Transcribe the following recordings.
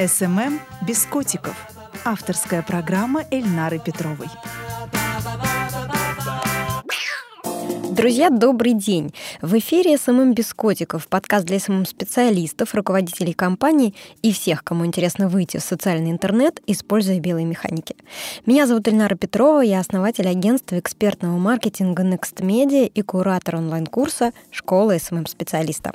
«SMM без котиков». Авторская программа Эльнары Петровой. Друзья, добрый день! В эфире SMM без котиков, подкаст для SMM-специалистов, руководителей компаний и всех, кому интересно выйти в социальный интернет, используя белые механики. Меня зовут Эльнара Петрова, я основатель агентства экспертного маркетинга Next Media и куратор онлайн-курса «Школа SMM-специалиста».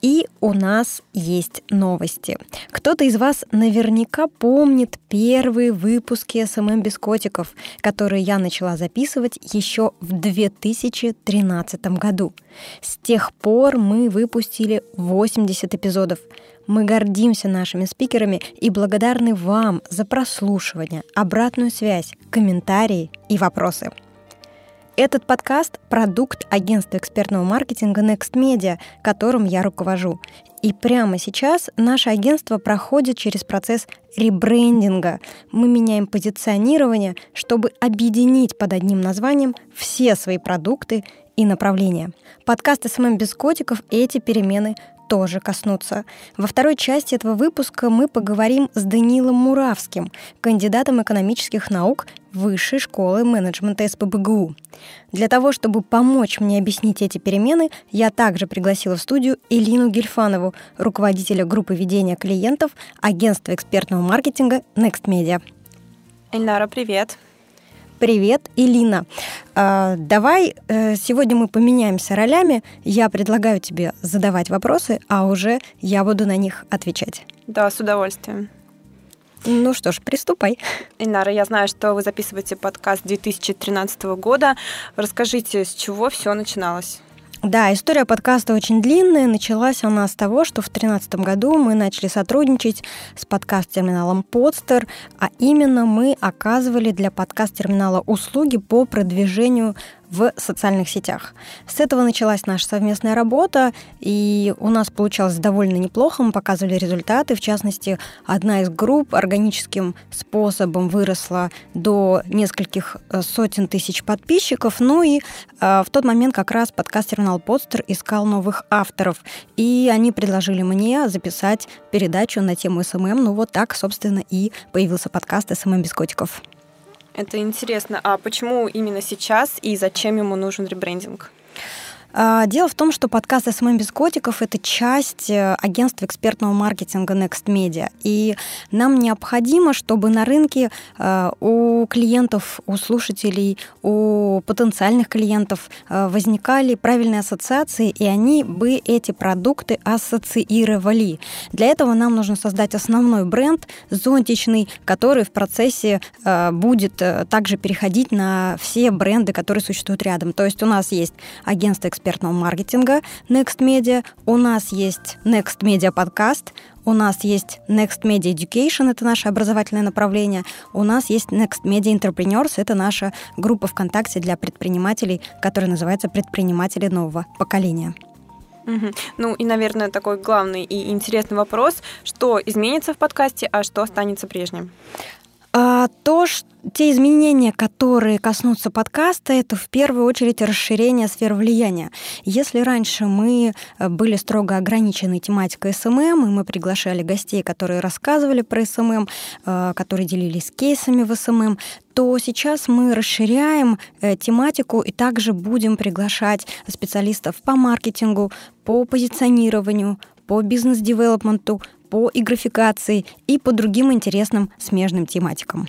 И у нас есть новости. Кто-то из вас наверняка помнит первые выпуски SMM без котиков, которые я начала записывать еще в 2000 2013 году. С тех пор мы выпустили 80 эпизодов. Мы гордимся нашими спикерами и благодарны вам за прослушивание, обратную связь, комментарии и вопросы. Этот подкаст – продукт агентства экспертного маркетинга Next Media, которым я руковожу. И прямо сейчас наше агентство проходит через процесс ребрендинга. Мы меняем позиционирование, чтобы объединить под одним названием все свои продукты и направления. Подкаста «SMM без котиков» эти перемены тоже коснутся. Во второй части этого выпуска мы поговорим с Данилом Муравским, кандидатом экономических наук Высшей школы менеджмента СПбГУ. Для того, чтобы помочь мне объяснить эти перемены, я также пригласила в студию Элину Гельфанову, руководителя группы ведения клиентов агентства экспертного маркетинга Next Media. Эльнара, привет. Привет, Илина. А, давай э, сегодня мы поменяемся ролями. Я предлагаю тебе задавать вопросы, а уже я буду на них отвечать. Да, с удовольствием. Ну что ж, приступай. Инара, я знаю, что вы записываете подкаст 2013 года. Расскажите, с чего все начиналось? Да, история подкаста очень длинная. Началась она с того, что в 2013 году мы начали сотрудничать с подкаст-терминалом Podster, а именно мы оказывали для подкаст-терминала услуги по продвижению в социальных сетях. С этого началась наша совместная работа, и у нас получалось довольно неплохо, мы показывали результаты. В частности, одна из групп органическим способом выросла до нескольких э, сотен тысяч подписчиков. Ну и э, в тот момент как раз подкаст-терминал Подстер искал новых авторов, и они предложили мне записать передачу на тему SMM. Ну вот так, собственно, и появился подкаст «SMM без котиков». Это интересно. А почему именно сейчас и зачем ему нужен ребрендинг? А, дело в том, что подкаст «SMM без котиков» — это часть э, агентства экспертного маркетинга Next Media. И нам необходимо, чтобы на рынке э, у клиентов, у слушателей, у потенциальных клиентов э, возникали правильные ассоциации, и они бы эти продукты ассоциировали. Для этого нам нужно создать основной бренд, зонтичный, который в процессе будет также переходить на все бренды, которые существуют рядом. То есть у нас есть агентство экспертного маркетинга Next Media, у нас есть Next Media подкаст, у нас есть Next Media Education, это наше образовательное направление, у нас есть Next Media Entrepreneurs, это наша группа ВКонтакте для предпринимателей, которая называется «Предприниматели нового поколения». Угу. Ну и, наверное, такой главный и интересный вопрос, что изменится в подкасте, а что останется прежним? То, что те изменения, которые коснутся подкаста, это в первую очередь расширение сфер влияния. Если раньше мы э, были строго ограничены тематикой SMM, и мы приглашали гостей, которые рассказывали про SMM, э, которые делились кейсами в SMM, то сейчас мы расширяем э, тематику и также будем приглашать специалистов по маркетингу, по позиционированию, по бизнес-девелопменту, по и графикации и по другим интересным смежным тематикам.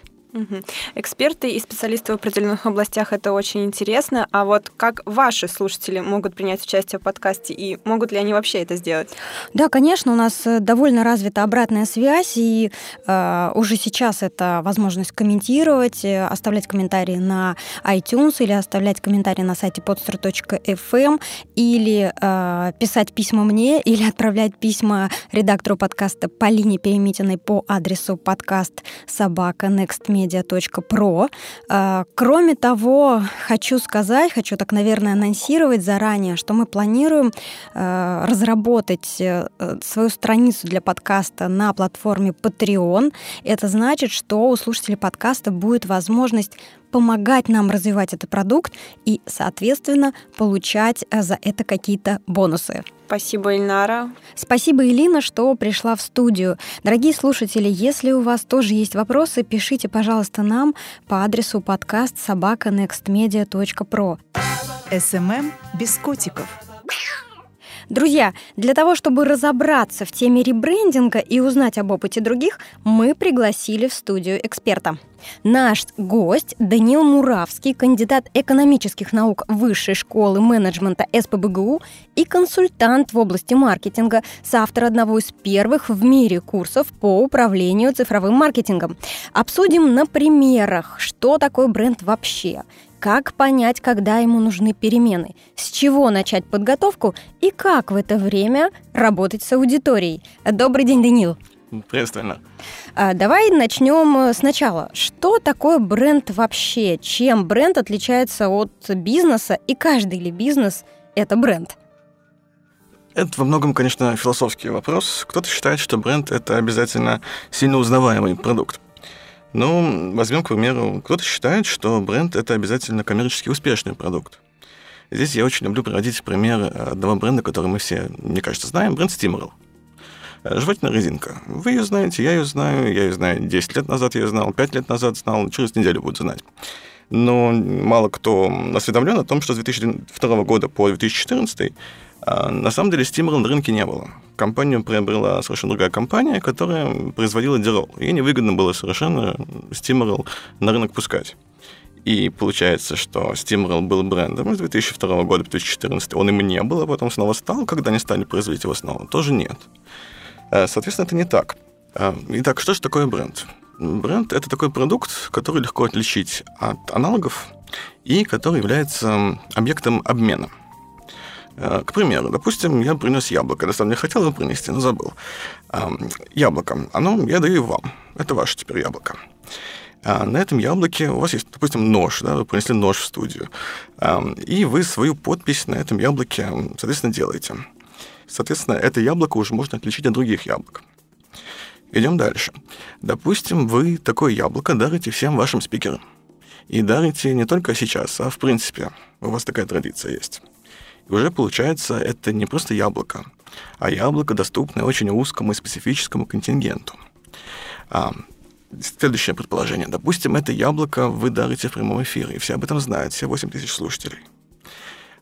Эксперты и специалисты в определенных областях это очень интересно. А вот как ваши слушатели могут принять участие в подкасте и могут ли они вообще это сделать? Да, конечно, у нас э, довольно развита обратная связь, и э, уже сейчас это возможность комментировать, э, оставлять комментарии на iTunes или оставлять комментарии на сайте podster.fm или э, писать письма мне или отправлять письма редактору подкаста Полине Перемитиной по адресу подкаст собака next media.pro. А, кроме того, хочу сказать, хочу так, наверное, анонсировать заранее, что мы планируем а, разработать э, свою страницу для подкаста на платформе Patreon. Это значит, что у слушателей подкаста будет возможность помогать нам развивать этот продукт и, соответственно, получать э, за это какие-то бонусы. Спасибо, Эльнара. Спасибо, Элина, что пришла в студию. Дорогие слушатели, если у вас тоже есть вопросы, пишите, пожалуйста, нам по адресу podcast собака nextmedia.pro. SMM без котиков. Друзья, для того, чтобы разобраться в теме ребрендинга и узнать об опыте других, мы пригласили в студию эксперта. Наш гость Данил Муравский, кандидат экономических наук Высшей школы менеджмента СПБГУ и консультант в области маркетинга, соавтор одного из первых в мире курсов по управлению цифровым маркетингом. Обсудим на примерах, что такое бренд вообще, как понять, когда ему нужны перемены, с чего начать подготовку и как в это время работать с аудиторией. Добрый день, Данил. Приветствую. А, давай начнем э, сначала. Что такое бренд вообще? Чем бренд отличается от бизнеса? И каждый ли бизнес – это бренд? Это во многом, конечно, философский вопрос. Кто-то считает, что бренд – это обязательно сильно узнаваемый продукт. Ну, возьмем, к примеру, кто-то считает, что бренд — это обязательно коммерчески успешный продукт. Здесь я очень люблю приводить пример одного бренда, который мы все, мне кажется, знаем, бренд Steamroll. Жевательная резинка. Вы ее знаете, я ее знаю, я ее знаю 10 лет назад я ее знал, 5 лет назад знал, через неделю буду знать. Но мало кто осведомлен о том, что с 2002 года по 2014 а, на самом деле стимула на рынке не было. Компанию приобрела совершенно другая компания, которая производила дирол. Ей невыгодно было совершенно стимурал на рынок пускать. И получается, что Steamroll был брендом с 2002 года по 2014. Он им не был, а потом снова стал, когда они стали производить его снова. Тоже нет. А, соответственно, это не так. А, итак, что же такое бренд? Бренд — это такой продукт, который легко отличить от аналогов и который является объектом обмена. Э, к примеру, допустим, я принес яблоко. На самом деле хотел его принести, но забыл. Яблоко. Оно я даю вам. Это ваше теперь яблоко. А на этом яблоке у вас есть, допустим, нож, да, вы принесли нож в студию, и вы свою подпись на этом яблоке, соответственно, делаете. Соответственно, это яблоко уже можно отличить от других яблок. Идем дальше. Допустим, вы такое яблоко дарите всем вашим спикерам. И дарите не только сейчас, а в принципе. У вас такая традиция есть. И уже получается, это не просто яблоко, а яблоко, доступное очень узкому и специфическому контингенту. А, следующее предположение. Допустим, это яблоко вы дарите в прямом эфире, и все об этом знают, все 8 тысяч слушателей.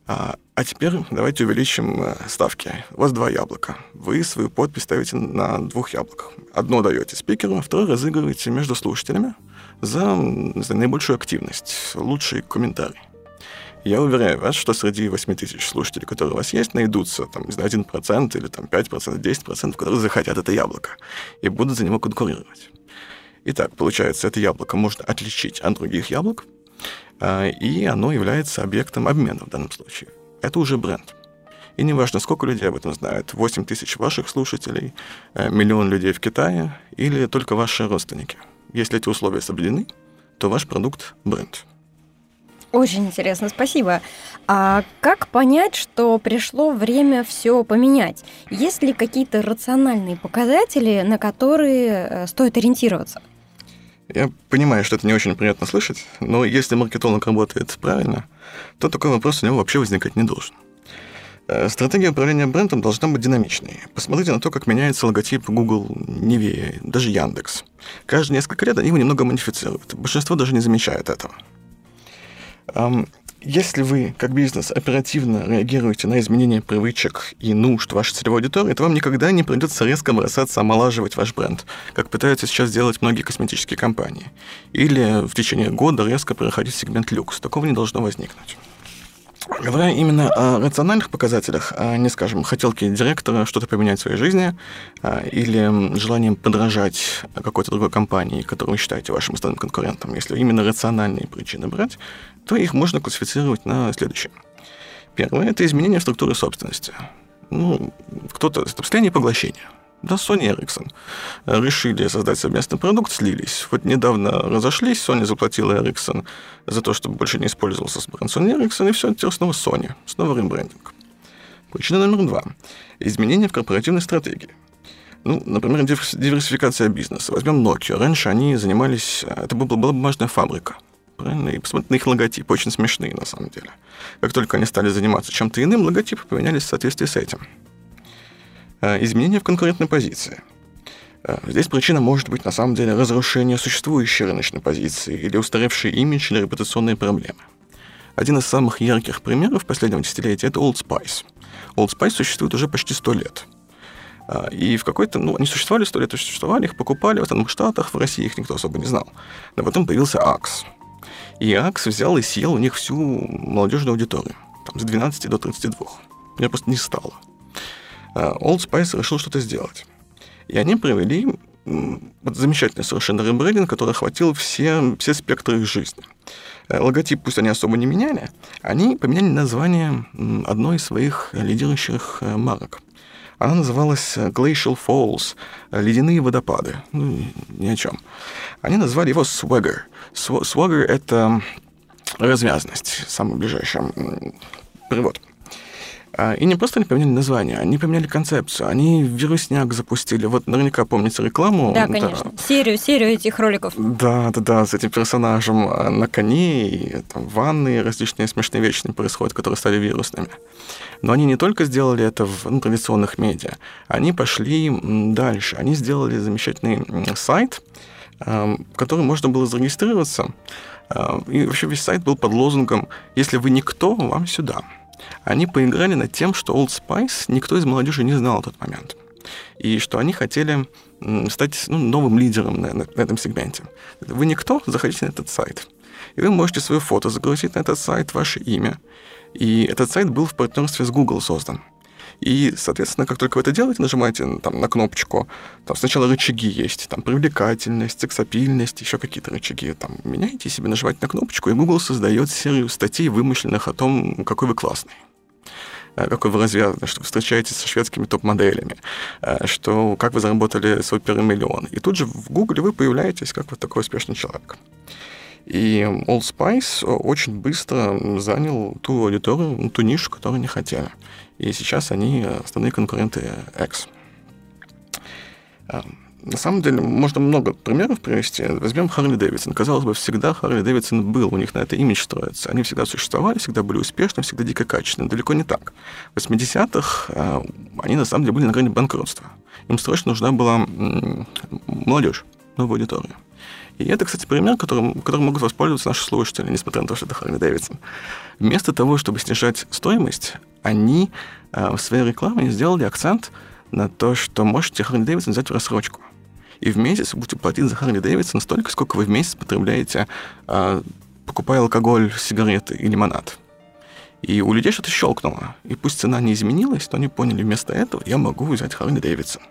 А, а теперь давайте увеличим э, ставки. У вас два яблока. Вы свою подпись ставите на двух яблоках. Одно даете спикеру, а второе разыгрываете между слушателями за, за наибольшую активность, лучший комментарий. Я уверяю вас, что среди 8 тысяч слушателей, которые у вас есть, найдутся там, не знаю, 1% или там, 5%, 10%, которые захотят это яблоко и будут за него конкурировать. Итак, получается, это яблоко можно отличить от других яблок, а, и оно является объектом обмена в данном случае. Это уже бренд. И неважно, сколько людей об этом знают, 8 тысяч ваших слушателей, э, миллион людей в Китае или только ваши родственники. Если эти условия соблюдены, то ваш продукт – бренд. Очень интересно, спасибо. А как понять, что пришло время все поменять? Есть ли какие-то рациональные показатели, на которые э, стоит ориентироваться? Я понимаю, что это не очень приятно слышать, но если маркетолог работает правильно, то такой вопрос у него вообще возникать не должен. Э, стратегия управления брендом должна быть динамичной. Посмотрите на то, как меняется логотип Google, Nivea, даже Яндекс. Каждые несколько лет они его немного модифицируют. Большинство даже не замечает этого. Если вы, как бизнес, оперативно реагируете на изменения привычек и нужд вашей целевой аудитории, то вам никогда не придется резко бросаться омолаживать ваш бренд, как пытаются сейчас делать многие косметические компании. Или в течение года резко переходить в сегмент люкс. Такого не должно возникнуть. Говоря именно о рациональных показателях, а не, скажем, хотелки директора что-то поменять в своей жизни а, или желанием подражать какой-то другой компании, которую вы считаете вашим основным конкурентом, если именно рациональные причины брать, то их можно классифицировать на следующее. Первое – это изменение структуры собственности. Ну, кто-то вступление и поглощение. Да, Sony и Ericsson решили создать совместный продукт, слились. Вот недавно разошлись, Sony заплатила Ericsson за то, чтобы больше не использовался бренд Sony Ericsson, и все, теперь снова Sony, снова ребрендинг. Причина номер два. Изменения в корпоративной стратегии. Ну, например, диверсификация бизнеса. Возьмем Nokia. Раньше они занимались... Это была бумажная фабрика – правильно? И посмотрите на их логотипы, очень смешные на самом деле. Как только они стали заниматься чем-то иным, логотипы поменялись в соответствии с этим. Э, изменения в конкурентной позиции. Э, здесь причина может быть на самом деле разрушение существующей рыночной позиции или устаревший имидж или репутационные проблемы. Один из самых ярких примеров последнего десятилетия – это Old Spice. Old Spice существует уже почти сто лет. Э, и в какой-то, ну, они существовали сто лет, существовали, их покупали в Штатах, в России их никто особо не знал. Но потом появился Axe. И Axe взял и съел у них всю молодежную аудиторию, там, с 12 до 32. Меня просто не стало. Э, Old Spice решил что-то сделать. И они провели замечательный совершенно ребрендинг, который охватил все, все спектры их жизни. Э, логотип пусть они особо не меняли, они поменяли название одной из своих лидирующих э, марок. Она называлась Glacial Falls, ледяные водопады. Ну, ни о чем. Они назвали его Swagger. Swagger — это развязность, самый ближайший перевод. А, и не просто они поменяли название, они поменяли концепцию. Они вирусняк запустили. Вот наверняка помните рекламу. Да, конечно. Да. Серию, серию этих роликов. Да, да, да, с этим персонажем а, на коне, и там ванны, различные смешные вещи происходят, которые стали вирусными. Но они не только сделали это в ну, традиционных медиа, они пошли дальше. Они сделали замечательный сайт, в который можно было зарегистрироваться. А, и вообще весь сайт был под лозунгом «Если вы никто, вам сюда». Они поиграли над тем, что Old Spice никто из молодежи не знал в тот момент. И что они хотели стать ну, новым лидером на, на, на этом сегменте. Вы никто, заходите на этот сайт. И вы можете свое фото загрузить на этот сайт, ваше имя. И этот сайт был в партнерстве с Google создан. И, соответственно, как только вы это делаете, нажимаете там, на кнопочку, там сначала рычаги есть, там привлекательность, сексапильность, еще какие-то рычаги. Там меняете себе, нажимаете на кнопочку, и Google создает серию статей, вымышленных о том, какой вы классный э, какой вы развязаны, что вы встречаетесь со шведскими топ-моделями, э, что как вы заработали свой первый миллион. И тут же в Гугле вы появляетесь как вот такой успешный человек. И Old Spice очень быстро занял ту аудиторию, ту нишу, которую они хотели. И сейчас они основные конкуренты X. А, на самом деле, можно много примеров привести. Возьмем Харли Дэвидсон. Казалось бы, всегда Харли Дэвидсон был, у них на это имидж строится. Они всегда существовали, всегда были успешны, всегда дико качественны. Далеко не так. В 80-х а, они, на самом деле, были на грани банкротства. Им срочно нужна была молодежь, новая аудитория. И это, кстати, пример, которым, которым могут воспользоваться наши слушатели, несмотря на то, что это Харли Дэвидсон. Вместо того, чтобы снижать стоимость, они э, в своей рекламе сделали акцент на то, что можете Харли Дэвидсон взять в рассрочку. И в месяц вы будете платить за Харли Дэвидсон столько, сколько вы в месяц потребляете, э, покупая алкоголь, сигареты и лимонад. И у людей что-то щелкнуло. И пусть цена не изменилась, но они поняли, вместо этого я могу взять Харли Дэвидсон.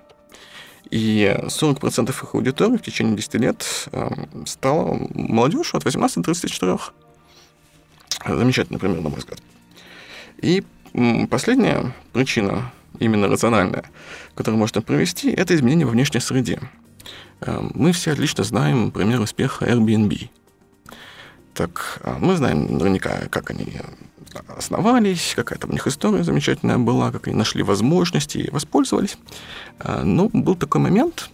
И 40% их аудитории в течение 10 лет эм, стала молодежью от 18 до 34. Замечательный пример, на мой взгляд. И последняя причина, именно рациональная, которую можно провести, это изменение во внешней среде. Эм, мы все отлично знаем пример успеха Airbnb. Так, а, мы знаем наверняка, как они основались, какая там у них история замечательная была, как они нашли возможности и воспользовались. А, но был такой момент,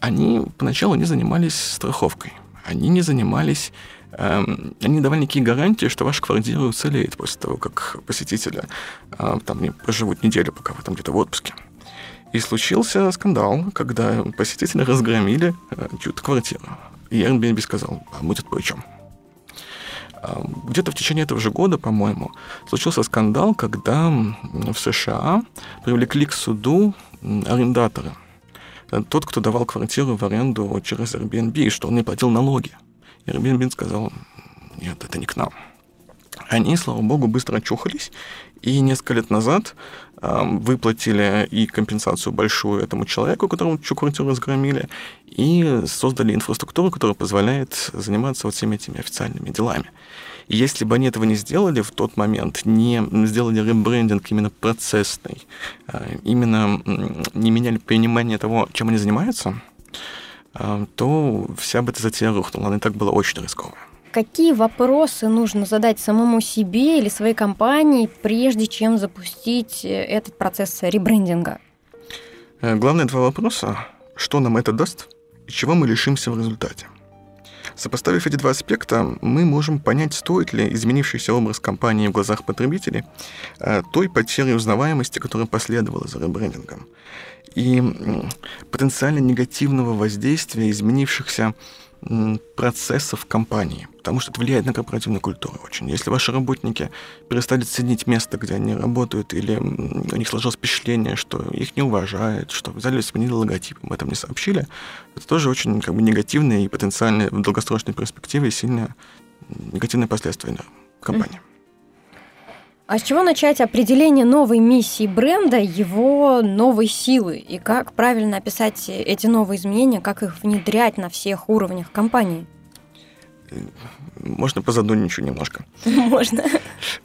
они поначалу не занимались страховкой, они не занимались они не давали никакие гарантии, что ваша квартира уцелеет после того, как посетители а, там не проживут неделю, пока вы там где-то в отпуске. И случился скандал, когда посетители разгромили э, чью-то квартиру. И Airbnb сказал, а мы тут при чем? Где-то в течение этого же года, по-моему, случился скандал, когда в США привлекли к суду арендатора. Тот, кто давал квартиру в аренду через Airbnb, что он не платил налоги. И Airbnb сказал, нет, это не к нам. Они, слава богу, быстро очухались, и несколько лет назад э, выплатили и компенсацию большую этому человеку, которому чью квартиру разгромили, и создали инфраструктуру, которая позволяет заниматься вот всеми этими официальными делами. И если бы они этого не сделали в тот момент, не сделали ребрендинг именно процессный, э, именно не меняли понимание того, чем они занимаются, то вся бы эта затея рухнула. Она и так была очень рисковая. Какие вопросы нужно задать самому себе или своей компании, прежде чем запустить э, этот процесс ребрендинга? Главные два вопроса. Что нам это даст и чего мы лишимся в результате? Сопоставив эти два аспекта, мы можем понять, стоит ли изменившийся образ компании в глазах потребителей э, той потери узнаваемости, которая последовала за ребрендингом, и потенциально негативного воздействия изменившихся процессов компании, потому что это влияет на корпоративную культуру очень. Если ваши работники перестали ценить место, где они работают, или у них сложилось впечатление, что их не уважают, что взяли сменили логотип, об этом не сообщили, это тоже очень как бы, негативные и потенциально в долгосрочной перспективе сильно негативные последствия для компании. А с чего начать определение новой миссии бренда, его новой силы? И как правильно описать эти новые изменения, как их внедрять на всех уровнях компании? Можно позадумничать немножко. Можно.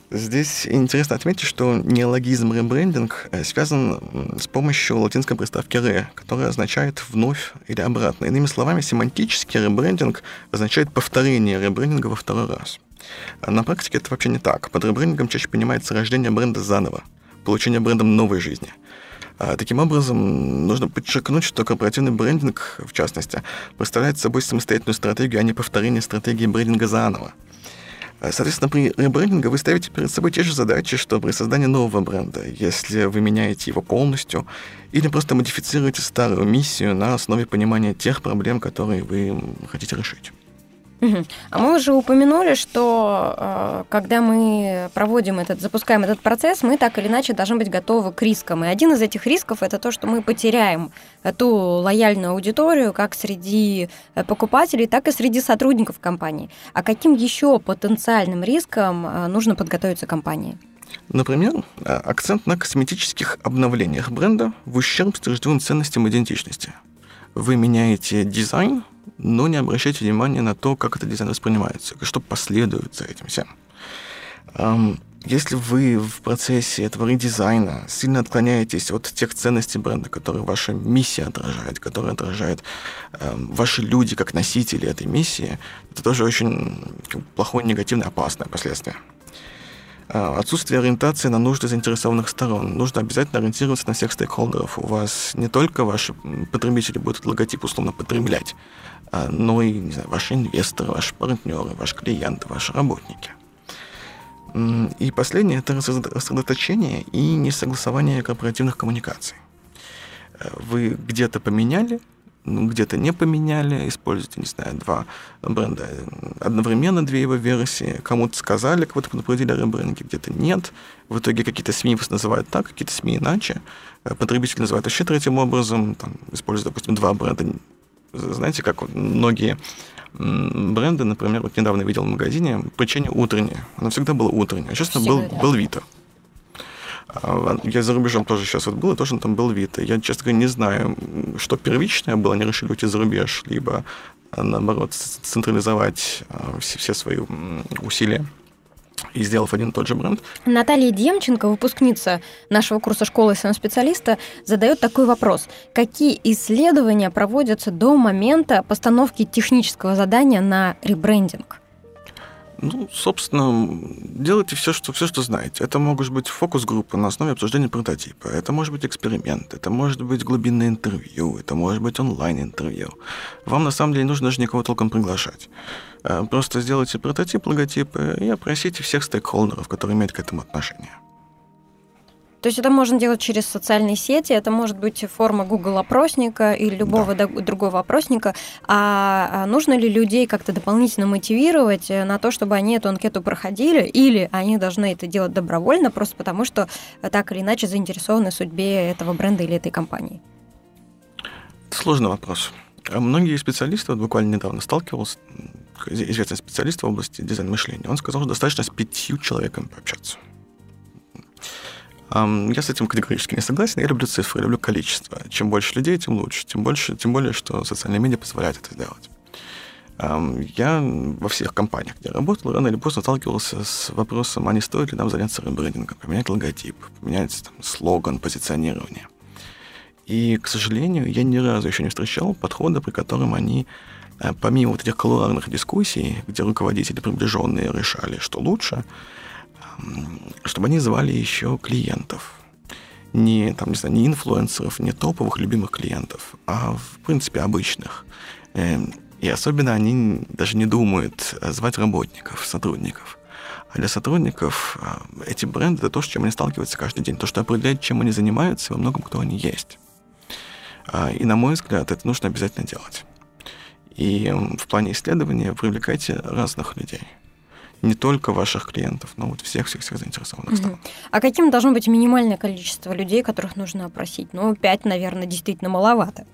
Здесь интересно отметить, что неологизм ребрендинг э, связан с помощью латинской приставки «ре», которая означает «вновь» или «обратно». Иными словами, семантический ребрендинг означает повторение ребрендинга во второй раз. На практике это вообще не так. Под ребрендингом чаще понимается рождение бренда заново, получение брендом новой жизни. А таким образом, нужно подчеркнуть, что корпоративный брендинг, в частности, представляет собой самостоятельную стратегию, а не повторение стратегии брендинга заново. А, соответственно, при ребрендинге вы ставите перед собой те же задачи, что при создании нового бренда, если вы меняете его полностью или просто модифицируете старую миссию на основе понимания тех проблем, которые вы хотите решить. А мы уже упомянули, что э, когда мы проводим этот, запускаем этот процесс, мы так или иначе должны быть готовы к рискам. И один из этих рисков это то, что мы потеряем ту лояльную аудиторию как среди э, покупателей, так и среди сотрудников компании. А каким еще потенциальным риском э, нужно подготовиться компании? Например, акцент на косметических обновлениях бренда в ущерб стержневым ценностям идентичности. Вы меняете дизайн, но не обращайте внимания на то, как этот дизайн воспринимается, что последует за этим всем. Если вы в процессе этого редизайна сильно отклоняетесь от тех ценностей бренда, которые ваша миссия отражает, которые отражают ваши люди как носители этой миссии, это тоже очень плохое, негативное, опасное последствие. А, отсутствие ориентации на нужды заинтересованных сторон. Нужно обязательно ориентироваться на всех стейкхолдеров. У вас не только ваши потребители будут логотип условно потреблять, а, но и не знаю, ваши инвесторы, ваши партнеры, ваши клиенты, ваши работники. И последнее – это рассредоточение и несогласование корпоративных коммуникаций. Э, вы где-то поменяли ну, где-то не поменяли, используйте, не знаю, два бренда одновременно, две его версии, кому-то сказали, кого-то предупредили о ребрендинге, где-то нет. В итоге какие-то СМИ вас называют так, какие-то СМИ иначе. Э, потребитель называют вообще третьим образом, там, используют, допустим, два бренда. Знаете, как многие бренды, например, вот недавно видел в магазине печенье утреннее. Оно всегда было утреннее, а сейчас был, да. был Вита. Я за рубежом тоже сейчас вот был, и тоже там был вид. Я, честно говоря, не знаю, что первичное было. Они решили уйти за рубеж, либо, наоборот, централизовать а, все, все свои усилия и сделав один и тот же бренд. Наталья Демченко, выпускница нашего курса школы специалиста, задает такой вопрос. Какие исследования проводятся до момента постановки технического задания на ребрендинг? Ну, собственно, делайте все, что, все, что знаете. Это могут быть фокус-группы на основе обсуждения прототипа. Это может быть эксперимент, это может быть глубинное интервью, это может быть онлайн-интервью. Вам, на самом деле, нужно даже никого толком приглашать. Э, просто сделайте прототип, логотип и опросите всех стейкхолдеров, которые имеют к этому отношение. То есть это можно делать через социальные сети, это может быть форма Google опросника или любого да. другого опросника. А, а нужно ли людей как-то дополнительно мотивировать э, на то, чтобы они эту анкету проходили, или они должны это делать добровольно, просто потому что так или иначе заинтересованы в судьбе этого бренда или этой компании? Сложный вопрос. А многие специалисты, вот буквально недавно сталкивался, известный специалист в области дизайн мышления, он сказал, что достаточно с пятью человеками пообщаться. Я с этим категорически не согласен. Я люблю цифры, люблю количество. Чем больше людей, тем лучше. Тем, больше, тем более, что социальные медиа позволяют это сделать. Я во всех компаниях, где работал, рано или поздно сталкивался с вопросом, а не стоит ли нам заняться ребрендингом, поменять логотип, поменять там, слоган, позиционирование. И, к сожалению, я ни разу еще не встречал подхода, при котором они, э, помимо вот этих колуарных дискуссий, где руководители приближенные решали, что лучше, чтобы они звали еще клиентов. Не, там, не знаю, не инфлюенсеров, не топовых любимых клиентов, а, в принципе, обычных. Эм, И особенно они даже не думают звать работников, сотрудников. А для сотрудников э, эти бренды — это то, с чем они сталкиваются каждый день, то, что определяет, чем они занимаются и во многом, кто они есть. А, и, на мой взгляд, это нужно обязательно делать. И в плане исследования привлекайте разных людей. Не только ваших клиентов, но вот всех-всех-всех заинтересованных сторон. А каким должно быть минимальное количество людей, которых нужно опросить? Ну, пять, наверное, действительно маловато.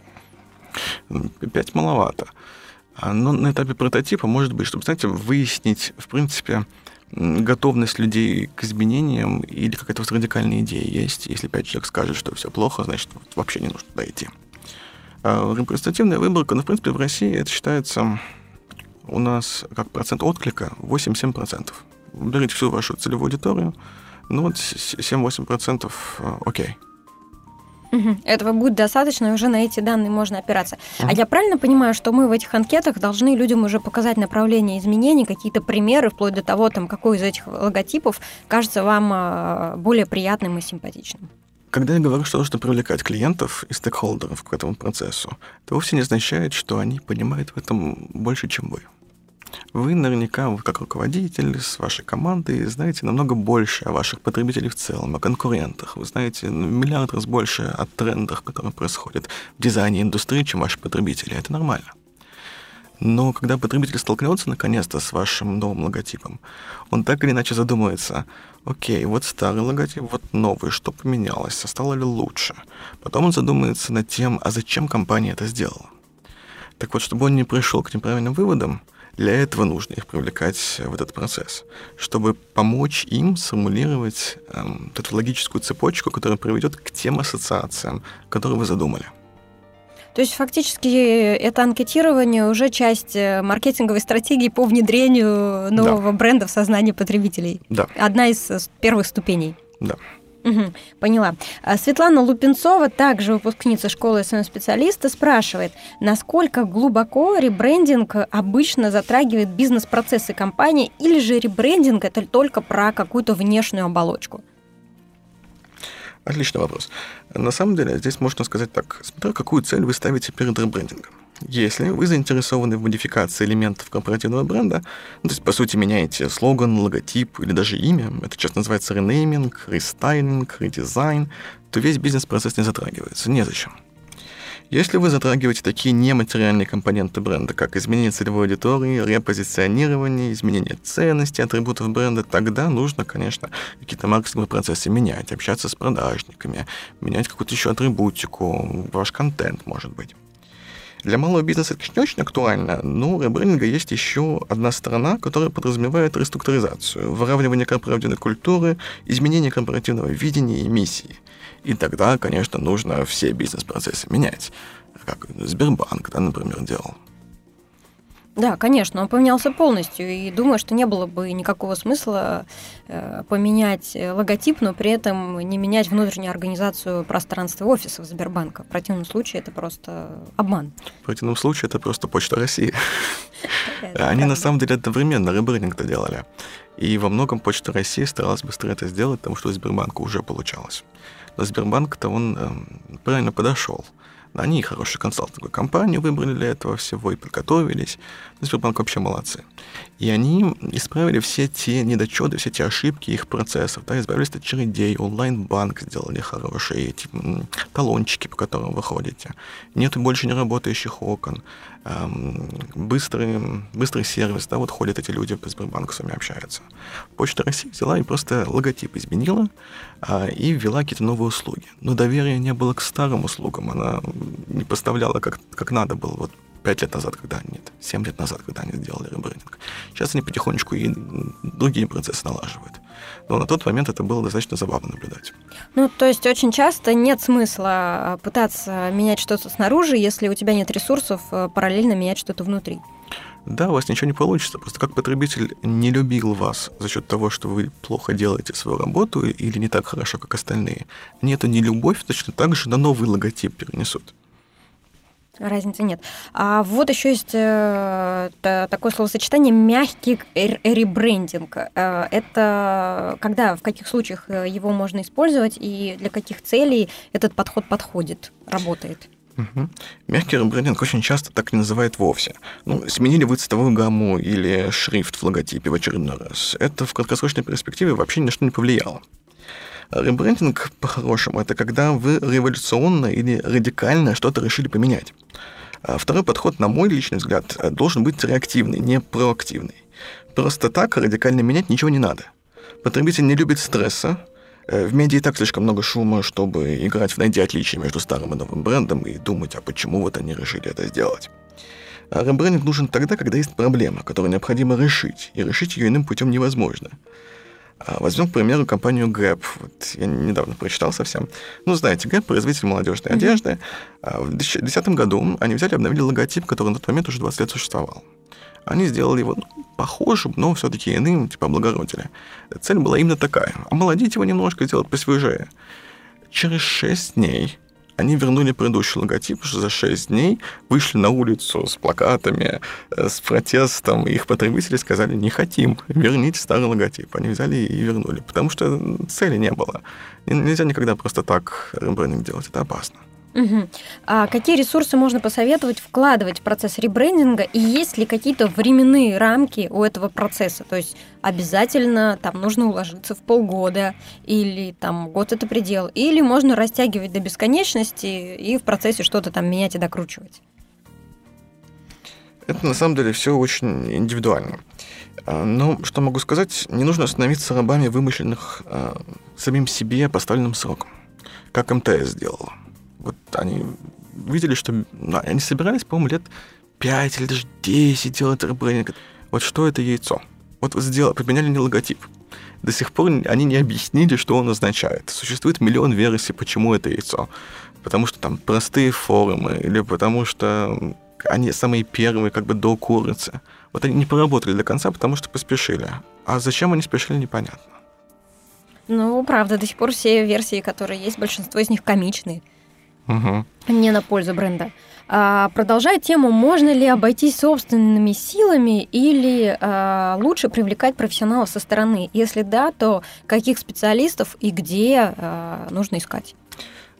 Пять маловато. А, но на этапе прототипа может быть, чтобы, знаете, выяснить, в принципе, готовность людей к изменениям или какая-то вот радикальная идея есть. Если пять человек скажет, что все плохо, значит, вообще не нужно туда идти. А репрезентативная выборка, ну, в принципе, в России это считается у нас как процент отклика 8-7%. Берите всю вашу целевую аудиторию, ну вот 7-8% э, окей. Угу. Этого будет достаточно, и уже на эти данные можно опираться. Угу. А я правильно понимаю, что мы в этих анкетах должны людям уже показать направление изменений, какие-то примеры, вплоть до того, там, какой из этих логотипов кажется вам а, более приятным и симпатичным? Когда я говорю, что нужно привлекать клиентов и стейкхолдеров к этому процессу, это вовсе не означает, что они понимают в этом больше, чем вы. Вы наверняка, как руководитель с вашей командой, знаете намного больше о ваших потребителях в целом, о конкурентах. Вы знаете миллиард раз больше о трендах, которые происходят в дизайне индустрии, чем ваши потребители. Это нормально. Но когда потребитель столкнется наконец-то с вашим новым логотипом, он так или иначе задумается, окей, вот старый логотип, вот новый, что поменялось, а стало ли лучше? Потом он задумается над тем, а зачем компания это сделала? Так вот, чтобы он не пришел к неправильным выводам, для этого нужно их привлекать в этот процесс, чтобы помочь им сформулировать эм, эту логическую цепочку, которая приведет к тем ассоциациям, которые вы задумали. То есть фактически это анкетирование уже часть э, маркетинговой стратегии по внедрению нового да. бренда в сознание потребителей. Да. Одна из э, первых ступеней. Да. Угу, поняла. А Светлана Лупенцова, также выпускница школы СМ-специалиста, спрашивает, насколько глубоко ребрендинг обычно затрагивает бизнес-процессы компании, или же ребрендинг это только про какую-то внешнюю оболочку? Отличный вопрос. На самом деле, здесь можно сказать так, смотря какую цель вы ставите перед ребрендингом. Если вы заинтересованы в модификации элементов корпоративного бренда, ну, то есть, по сути, меняете слоган, логотип или даже имя, это часто называется ренейминг, рестайлинг, редизайн, то весь бизнес-процесс не затрагивается, незачем. Если вы затрагиваете такие нематериальные компоненты бренда, как изменение целевой аудитории, репозиционирование, изменение ценностей, атрибутов бренда, тогда нужно, конечно, какие-то маркетинговые процессы менять, общаться с продажниками, менять какую-то еще атрибутику, ваш контент, может быть. Для малого бизнеса это, конечно, не очень актуально, но у ребрендинга есть еще одна сторона, которая подразумевает реструктуризацию, выравнивание корпоративной культуры, изменение корпоративного видения и миссии. И тогда, конечно, нужно все бизнес-процессы менять, как Сбербанк, да, например, делал. Да, конечно, он поменялся полностью, и думаю, что не было бы никакого смысла э, поменять логотип, но при этом не менять внутреннюю организацию пространства офисов Сбербанка. В противном случае это просто обман. В противном случае это просто Почта России. Они на самом деле одновременно ребрендинг-то делали. И во многом Почта России старалась быстрее это сделать, потому что Сбербанку уже получалось. Но Сбербанк-то он э, правильно подошел. Они хорошую консалтинговую компанию выбрали для этого всего и подготовились. Ну, Сбербанк вообще молодцы. И они исправили все те недочеты, все те ошибки их процессов, да, избавились от очередей, онлайн-банк сделали хорошие, эти талончики, по которым вы ходите. Нет больше не работающих окон. Эм, быстрый, быстрый сервис, да, вот ходят эти люди по Сбербанку с вами общаются. Почта России взяла и просто логотип изменила а, и ввела какие-то новые услуги. Но доверия не было к старым услугам, она не поставляла как, как надо было. Вот пять лет назад, когда нет, семь лет назад, когда они сделали ребрендинг. Сейчас они потихонечку и другие процессы налаживают. Но на тот момент это было достаточно забавно наблюдать. Ну, то есть очень часто нет смысла а, пытаться менять что-то снаружи, если у тебя нет ресурсов а, параллельно менять что-то внутри. Да, у вас ничего не получится. Просто как потребитель не любил вас за счет того, что вы плохо делаете свою работу или не так хорошо, как остальные, они эту нелюбовь точно так же на новый логотип перенесут. Разницы нет. А вот еще есть э, такое словосочетание мягкий ребрендинг. Э, это когда, в каких случаях э, его можно использовать и для каких целей этот подход подходит, работает? Угу. Мягкий ребрендинг очень часто так не называют вовсе. Ну, сменили вы цветовую гамму или шрифт в логотипе в очередной раз. Это в краткосрочной перспективе вообще ни на что не повлияло. Ребрендинг, по-хорошему, это когда вы революционно или радикально что-то решили поменять. А второй подход, на мой личный взгляд, должен быть реактивный, не проактивный. Просто так радикально менять ничего не надо. Потребитель не любит стресса, Э, в медиа и так слишком много шума, чтобы играть в «найди отличия» между старым и новым брендом и думать, а почему вот они решили это сделать. А ребрендинг нужен тогда, когда есть проблема, которую необходимо решить, и решить ее иным путем невозможно. А возьмем, к примеру, компанию Gap. Вот я недавно прочитал совсем. Ну, знаете, Gap — производитель молодежной mm-hmm. одежды. А в 2010 году они взяли и обновили логотип, который на тот момент уже 20 лет существовал. Они сделали его ну, похожим, но все-таки иным, типа облагородили. Цель была именно такая. Омолодить его немножко, сделать посвежее. Через 6 дней они вернули предыдущий логотип, что за 6 дней вышли на улицу с плакатами, э, с протестом, их потребители сказали, не хотим, верните старый логотип. Они взяли и вернули, потому что цели не было. Нельзя никогда просто так ребрендинг делать, это опасно. Угу. А какие ресурсы можно посоветовать вкладывать в процесс ребрендинга и есть ли какие-то временные рамки у этого процесса? То есть обязательно там нужно уложиться в полгода или там год это предел, или можно растягивать до бесконечности и в процессе что-то там менять и докручивать? Это на самом деле все очень индивидуально. А, но что могу сказать, не нужно становиться рабами вымышленных а, самим себе поставленным сроком, как МТС сделала вот они видели, что ну, они собирались, по-моему, лет 5 или даже 10 делать ребрендинг. Вот что это яйцо? Вот сделали, поменяли не логотип. До сих пор они не объяснили, что он означает. Существует миллион версий, почему это яйцо. Потому что там простые форумы, или потому что они самые первые, как бы до курицы. Вот они не поработали до конца, потому что поспешили. А зачем они спешили, непонятно. Ну, правда, до сих пор все версии, которые есть, большинство из них комичные угу. не на пользу бренда. А, продолжая тему, можно ли обойтись собственными силами или а, лучше привлекать профессионалов со стороны? Если да, то каких специалистов и где а, нужно искать?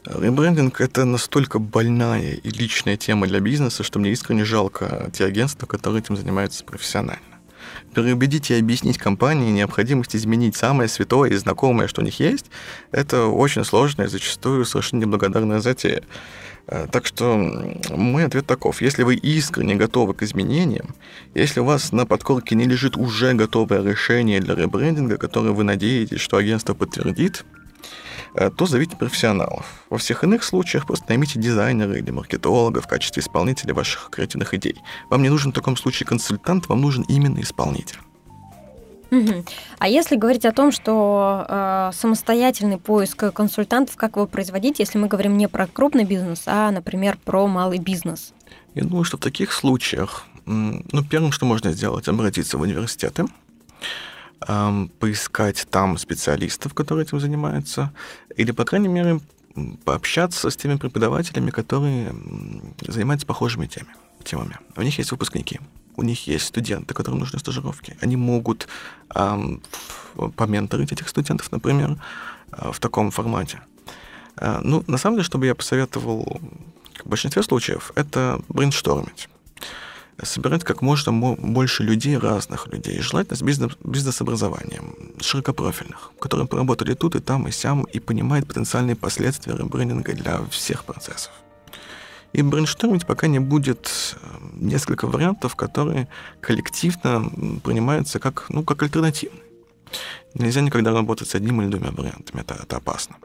Ребрендинг – это настолько больная и личная тема для бизнеса, что мне искренне жалко те агентства, которые этим занимаются профессионально. Переубедить и объяснить компании необходимость изменить самое святое и знакомое, что у них есть, это очень сложная и зачастую совершенно неблагодарная затея. Э, так что мой ответ таков. Если вы искренне готовы к изменениям, если у вас на подкорке не лежит уже готовое решение для ребрендинга, которое вы надеетесь, что агентство подтвердит, то зовите профессионалов. Во всех иных случаях просто наймите дизайнера или маркетолога в качестве исполнителя ваших креативных идей. Вам не нужен в таком случае консультант, вам нужен именно исполнитель. Угу. А если говорить о том, что э, самостоятельный поиск консультантов, как его производить, если мы говорим не про крупный бизнес, а, например, про малый бизнес? Я думаю, что в таких случаях, ну, первым, что можно сделать, обратиться в университеты, поискать там специалистов, которые этим занимаются, или, по крайней мере, пообщаться с теми преподавателями, которые занимаются похожими темами. темами. У них есть выпускники, у них есть студенты, которым нужны стажировки. Они могут эм, поменторить этих студентов, например, э, в таком формате. Э, ну, на самом деле, чтобы я посоветовал в большинстве случаев, это брейнштормить собирать как можно больше людей, разных людей, желательно с бизнес, бизнес-образованием, широкопрофильных, которые поработали тут и там, и сям, и понимают потенциальные последствия ребрендинга для всех процессов. И брейнштормить пока не будет э, несколько вариантов, которые коллективно принимаются как, ну, как альтернативные. Нельзя никогда работать с одним или двумя вариантами, это, это опасно.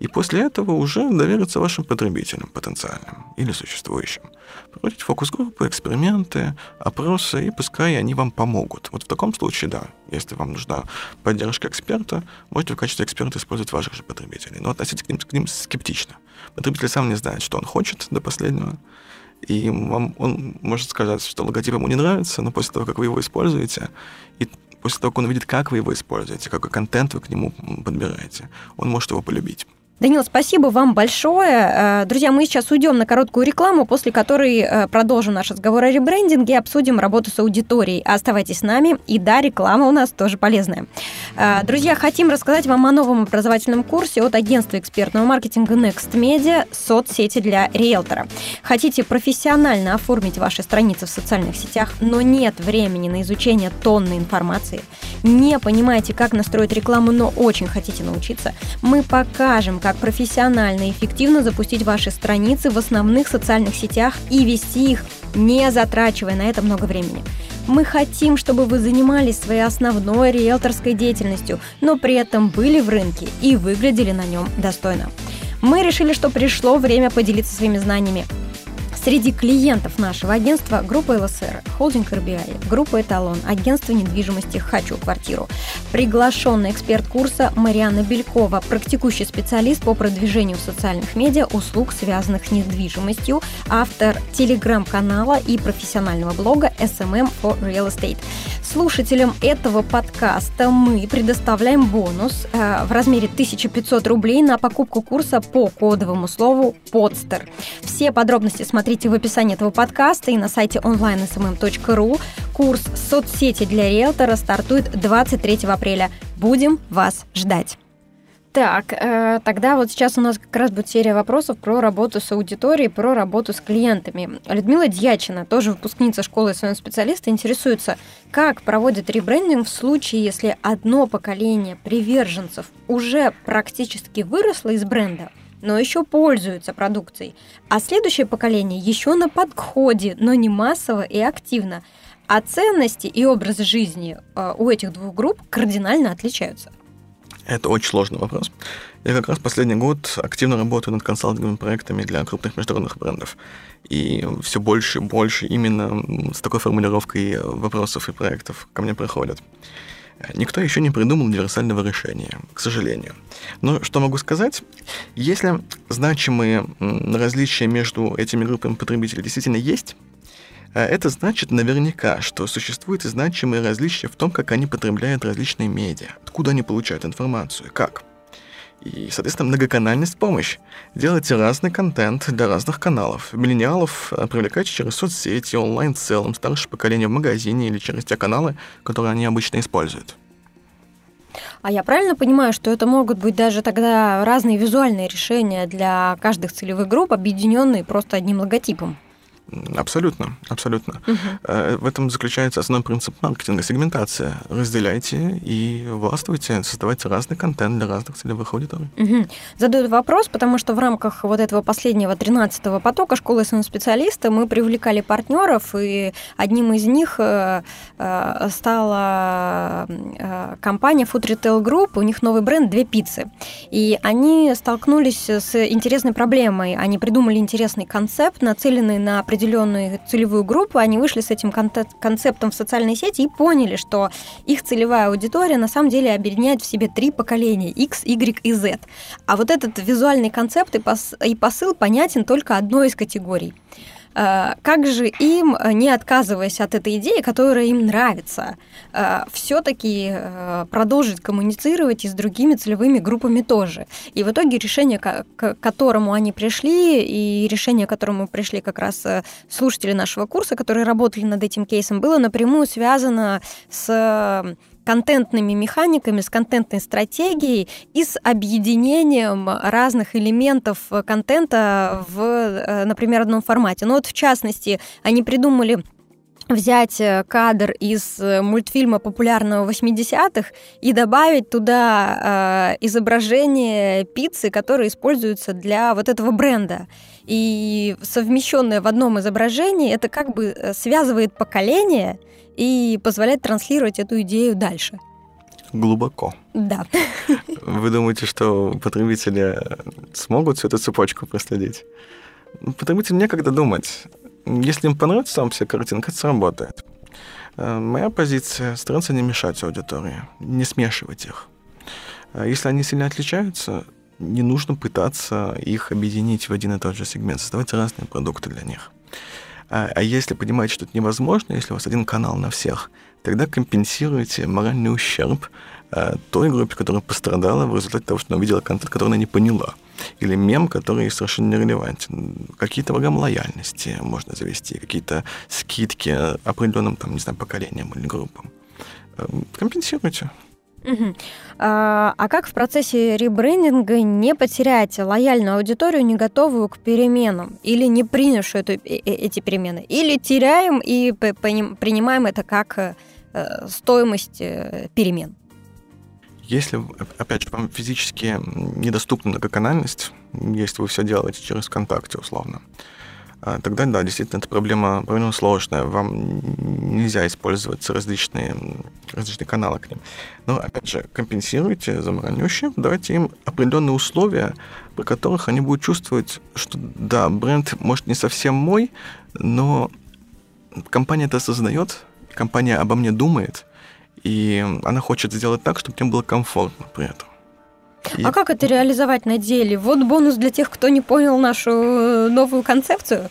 И после этого уже довериться вашим потребителям потенциальным или существующим. Проводить фокус-группы, эксперименты, опросы, и пускай они вам помогут. Вот в таком случае, да, если вам нужна поддержка эксперта, можете в качестве эксперта использовать ваших же потребителей. Но относитесь к ним, к ним скептично. Потребитель сам не знает, что он хочет до последнего. И вам, он может сказать, что логотип ему не нравится, но после того, как вы его используете, и после того, как он увидит, как вы его используете, какой контент вы к нему подбираете, он может его полюбить. Данил, спасибо вам большое. Э, друзья, мы сейчас уйдем на короткую рекламу, после которой э, продолжим наш разговор о ребрендинге и обсудим работу с аудиторией. Оставайтесь с нами, и да, реклама у нас тоже полезная. Э, друзья, хотим рассказать вам о новом образовательном курсе от агентства экспертного маркетинга Next Media «Соцсети для риэлтора». Хотите профессионально оформить ваши страницы в социальных сетях, но нет времени на изучение тонны информации, не понимаете, как настроить рекламу, но очень хотите научиться, мы покажем, как профессионально и эффективно запустить ваши страницы в основных социальных сетях и вести их, не затрачивая на это много времени. Мы хотим, чтобы вы занимались своей основной риэлторской деятельностью, но при этом были в рынке и выглядели на нем достойно. Мы решили, что пришло время поделиться своими знаниями. Среди клиентов нашего агентства группа ЛСР, холдинг RBI, группа Эталон, агентство недвижимости «Хочу квартиру». Приглашенный эксперт курса Мариана Белькова, практикующий специалист по продвижению в социальных медиа услуг, связанных с недвижимостью, автор телеграм-канала и профессионального блога SMM for Real Estate. Слушателям этого подкаста мы предоставляем бонус э, в размере 1500 рублей на покупку курса по кодовому слову «Подстер». Все подробности смотрите в описании этого подкаста и на сайте online.smm.ru. Курс «Соцсети для риэлтора» стартует 23 апреля. Будем вас ждать. Так, э, тогда вот сейчас у нас как раз будет серия вопросов про работу с аудиторией, про работу с клиентами. Людмила Дьячина, тоже выпускница школы своего специалиста, интересуется, как проводит ребрендинг в случае, если одно поколение приверженцев уже практически выросло из бренда, но еще пользуются продукцией, а следующее поколение еще на подходе, но не массово и активно. А ценности и образ жизни э, у этих двух групп кардинально отличаются. Это очень сложный вопрос. Я как раз последний год активно работаю над консалтинговыми проектами для крупных международных брендов. И все больше и больше именно с такой формулировкой вопросов и проектов ко мне приходят. Никто еще не придумал универсального решения, к сожалению. Но что могу сказать? Если значимые различия между этими группами потребителей действительно есть, а это значит наверняка, что существуют значимые различия в том, как они потребляют различные медиа, откуда они получают информацию, как. И, соответственно, многоканальность помощь. Делайте разный контент для разных каналов. Миллениалов э, привлекайте через соцсети, онлайн в целом, старшее поколение в магазине или через те каналы, которые они обычно используют. А я правильно понимаю, что это могут быть даже тогда разные визуальные решения для каждых целевых групп, объединенные просто одним логотипом? Абсолютно, абсолютно. Угу. В этом заключается основной принцип маркетинга, сегментация. Разделяйте и властвуйте, создавайте разный контент для разных целевых аудиторий. Угу. Задаю вопрос, потому что в рамках вот этого последнего 13-го потока школы специалиста мы привлекали партнеров, и одним из них э, э, стала компания Food Retail Group, у них новый бренд «Две пиццы». И они столкнулись с интересной проблемой. Они придумали интересный концепт, нацеленный на определенные определенную целевую группу, они вышли с этим концептом в социальные сети и поняли, что их целевая аудитория на самом деле объединяет в себе три поколения X, Y и Z. А вот этот визуальный концепт и посыл понятен только одной из категорий. Э, как же им, э, не отказываясь от этой идеи, которая им нравится, э, все-таки продолжить коммуницировать и с другими целевыми группами тоже? И в итоге решение, к которому они пришли, и решение, к которому пришли как раз слушатели нашего курса, которые работали над этим кейсом, было напрямую связано с контентными механиками, с контентной стратегией и с объединением разных элементов контента в, э, например, одном формате. Ну вот, в частности, они придумали взять э, кадр из э, мультфильма популярного 80-х и добавить туда э, изображение пиццы, которое используется для вот этого бренда. И совмещенное в одном изображении это как бы связывает поколение и позволяет транслировать эту идею дальше. Глубоко. Да. Вы думаете, что потребители смогут всю эту цепочку проследить? Потребитель некогда думать. Если им понравится сам вся картинка, это сработает. Э, моя позиция – стараться не мешать аудитории, не смешивать их. Э, если они сильно отличаются, не нужно пытаться их объединить в один и тот же сегмент, создавать разные продукты для них. А, а если понимаете, что это невозможно, если у вас один канал на всех, тогда компенсируйте моральный ущерб а, той группе, которая пострадала в результате того, что она увидела контент, который она не поняла. Или мем, который совершенно нерелевантен. Какие-то программы лояльности можно завести, какие-то скидки определенным, там, не знаю, поколениям или группам. Эм, компенсируйте. Угу. А, а как в процессе ребрендинга не потерять лояльную аудиторию, не готовую к переменам, или не принявшую эту, э, э, эти перемены? Или теряем и принимаем это как э, стоимость перемен? Если, опять же, вам физически недоступна многоканальность, если вы все делаете через ВКонтакте, условно, а, тогда, да, действительно, эта проблема, проблема сложная. Вам нельзя использовать различные, различные каналы к ним. Но, опять же, компенсируйте заморанющие, давайте им определенные условия, при которых они будут чувствовать, что, да, бренд, может, не совсем мой, но компания это осознает, компания обо мне думает, и она хочет сделать так, чтобы мне было комфортно при этом. И... А как это реализовать на деле? Вот бонус для тех, кто не понял нашу э, новую концепцию.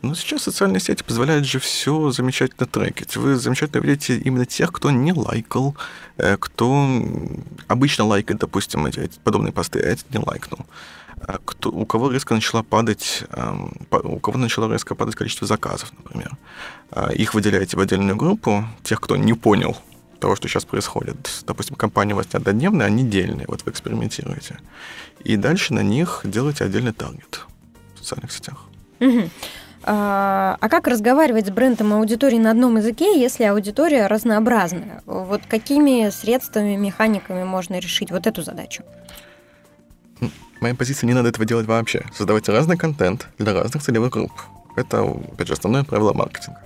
Ну, сейчас социальные сети позволяют же все замечательно трекать. Вы замечательно видите именно тех, кто не лайкал, э, кто обычно лайкает, допустим, эти, подобные посты, а этот не лайкнул. А кто, у кого резко начала падать, у кого начало резко падать количество заказов, например. А их выделяете в отдельную группу, тех, кто не понял того, что сейчас происходит. Допустим, компания у вас не однодневная, а недельная. Вот вы экспериментируете. И дальше на них делаете отдельный таргет в социальных сетях. Угу. А, а как разговаривать с брендом аудитории на одном языке, если аудитория разнообразная? Вот какими средствами, механиками можно решить вот эту задачу? Моя позиция, не надо этого делать вообще. Создавайте разный контент для разных целевых групп. Это, опять же, основное правило маркетинга.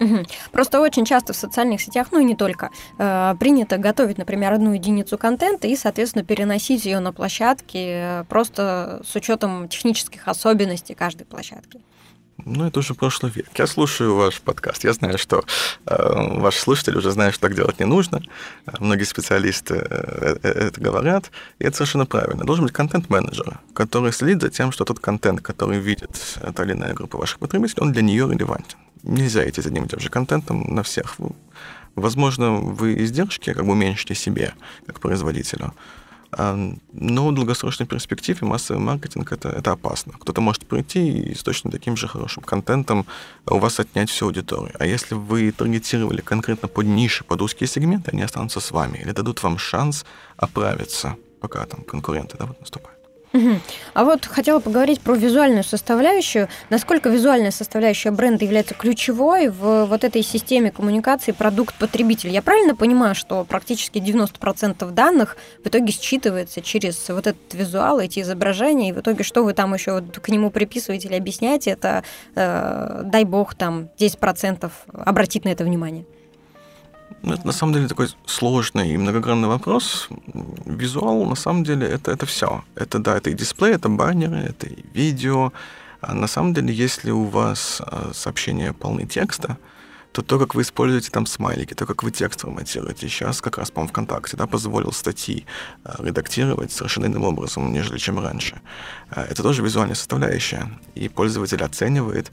Угу. Просто очень часто в социальных сетях, ну и не только, э, принято готовить, например, одну единицу контента и, соответственно, переносить ее на площадки э, просто с учетом технических особенностей каждой площадки. Ну, это уже прошлый век. Я слушаю ваш подкаст. Я знаю, что э, ваши слушатели уже знают, что так делать не нужно. Многие специалисты э, э это говорят, и это совершенно правильно. Должен быть контент-менеджер, который следит за тем, что тот контент, который видит та или иная группа ваших потребителей, он для нее релевантен нельзя идти за одним и тем же контентом на всех. Возможно, вы издержки как бы уменьшите себе, как производителю, а, но в долгосрочной перспективе массовый маркетинг это, это опасно. Кто-то может прийти и с точно таким же хорошим контентом у вас отнять всю аудиторию. А если вы таргетировали конкретно под ниши, под узкие сегменты, они останутся с вами или дадут вам шанс оправиться, пока там конкуренты да, вот наступают. Угу. А вот хотела поговорить про визуальную составляющую. Насколько визуальная составляющая бренда является ключевой в вот этой системе коммуникации продукт-потребитель? Я правильно понимаю, что практически 90% данных в итоге считывается через вот этот визуал, эти изображения, и в итоге что вы там еще к нему приписываете или объясняете, это, э, дай бог, там 10% обратить на это внимание? Ну, это на самом деле такой сложный и многогранный вопрос. Визуал, на самом деле, это, это все. Это, да, это и дисплей, это баннеры, это и видео. А на самом деле, если у вас а, сообщения полны текста, то то, как вы используете там смайлики, то, как вы текст форматируете, сейчас как раз, по-моему, ВКонтакте, да, позволил статьи а, редактировать совершенно иным образом, нежели чем раньше. А, это тоже визуальная составляющая, и пользователь оценивает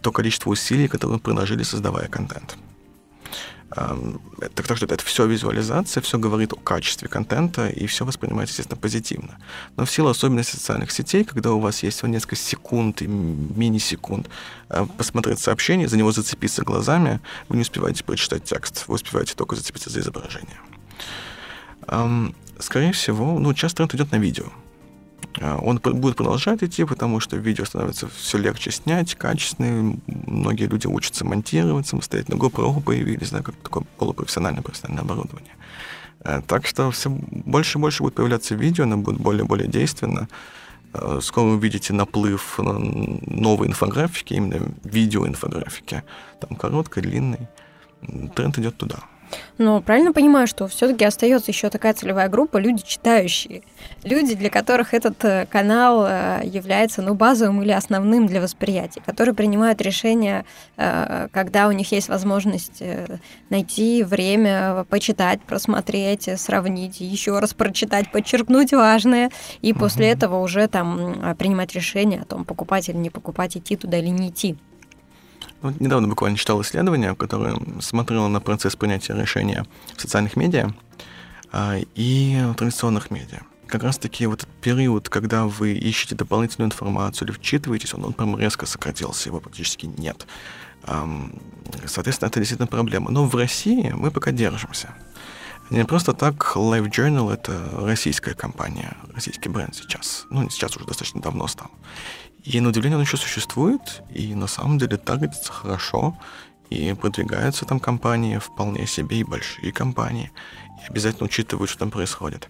то количество усилий, которые вы приложили, создавая контент. Так, что это все визуализация, все говорит о качестве контента, и все воспринимается, естественно, позитивно. Но в силу особенностей социальных сетей, когда у вас есть всего несколько секунд и мини-секунд а, посмотреть сообщение, за него зацепиться глазами, вы не успеваете прочитать текст, вы успеваете только зацепиться за изображение. Скорее всего, ну, часто тренд идет на видео. А, он будет продолжать идти, потому что видео становится все легче снять, качественные. Многие люди учатся монтировать самостоятельно. GoPro появились, да, как такое полупрофессиональное профессиональное оборудование. А, так что все больше и больше будет появляться видео, оно будет более и более действенно. А, скоро вы увидите наплыв новой инфографики, именно видеоинфографики. Там короткой, длинной. Тренд идет туда. Но правильно понимаю, что все-таки остается еще такая целевая группа люди читающие, люди, для которых этот э, канал э, является ну, базовым или основным для восприятия, которые принимают решения, э, когда у них есть возможность найти время, почитать, просмотреть, сравнить, еще раз прочитать, подчеркнуть важное, и после этого уже там принимать решение о том, покупать или не покупать, идти туда или не идти. Вот недавно буквально читал исследование, которое смотрело на процесс принятия решения в социальных медиа а, и в традиционных медиа. как раз-таки вот этот период, когда вы ищете дополнительную информацию или вчитываетесь, он, он прям резко сократился, его практически нет. Соответственно, это действительно проблема. Но в России мы пока держимся. Не просто так Life Journal — это российская компания, российский бренд сейчас. Ну, сейчас уже достаточно давно стал. И на удивление он еще существует, и на самом деле таргетится хорошо, и продвигаются там компании вполне себе, и большие компании, и обязательно учитывают, что там происходит.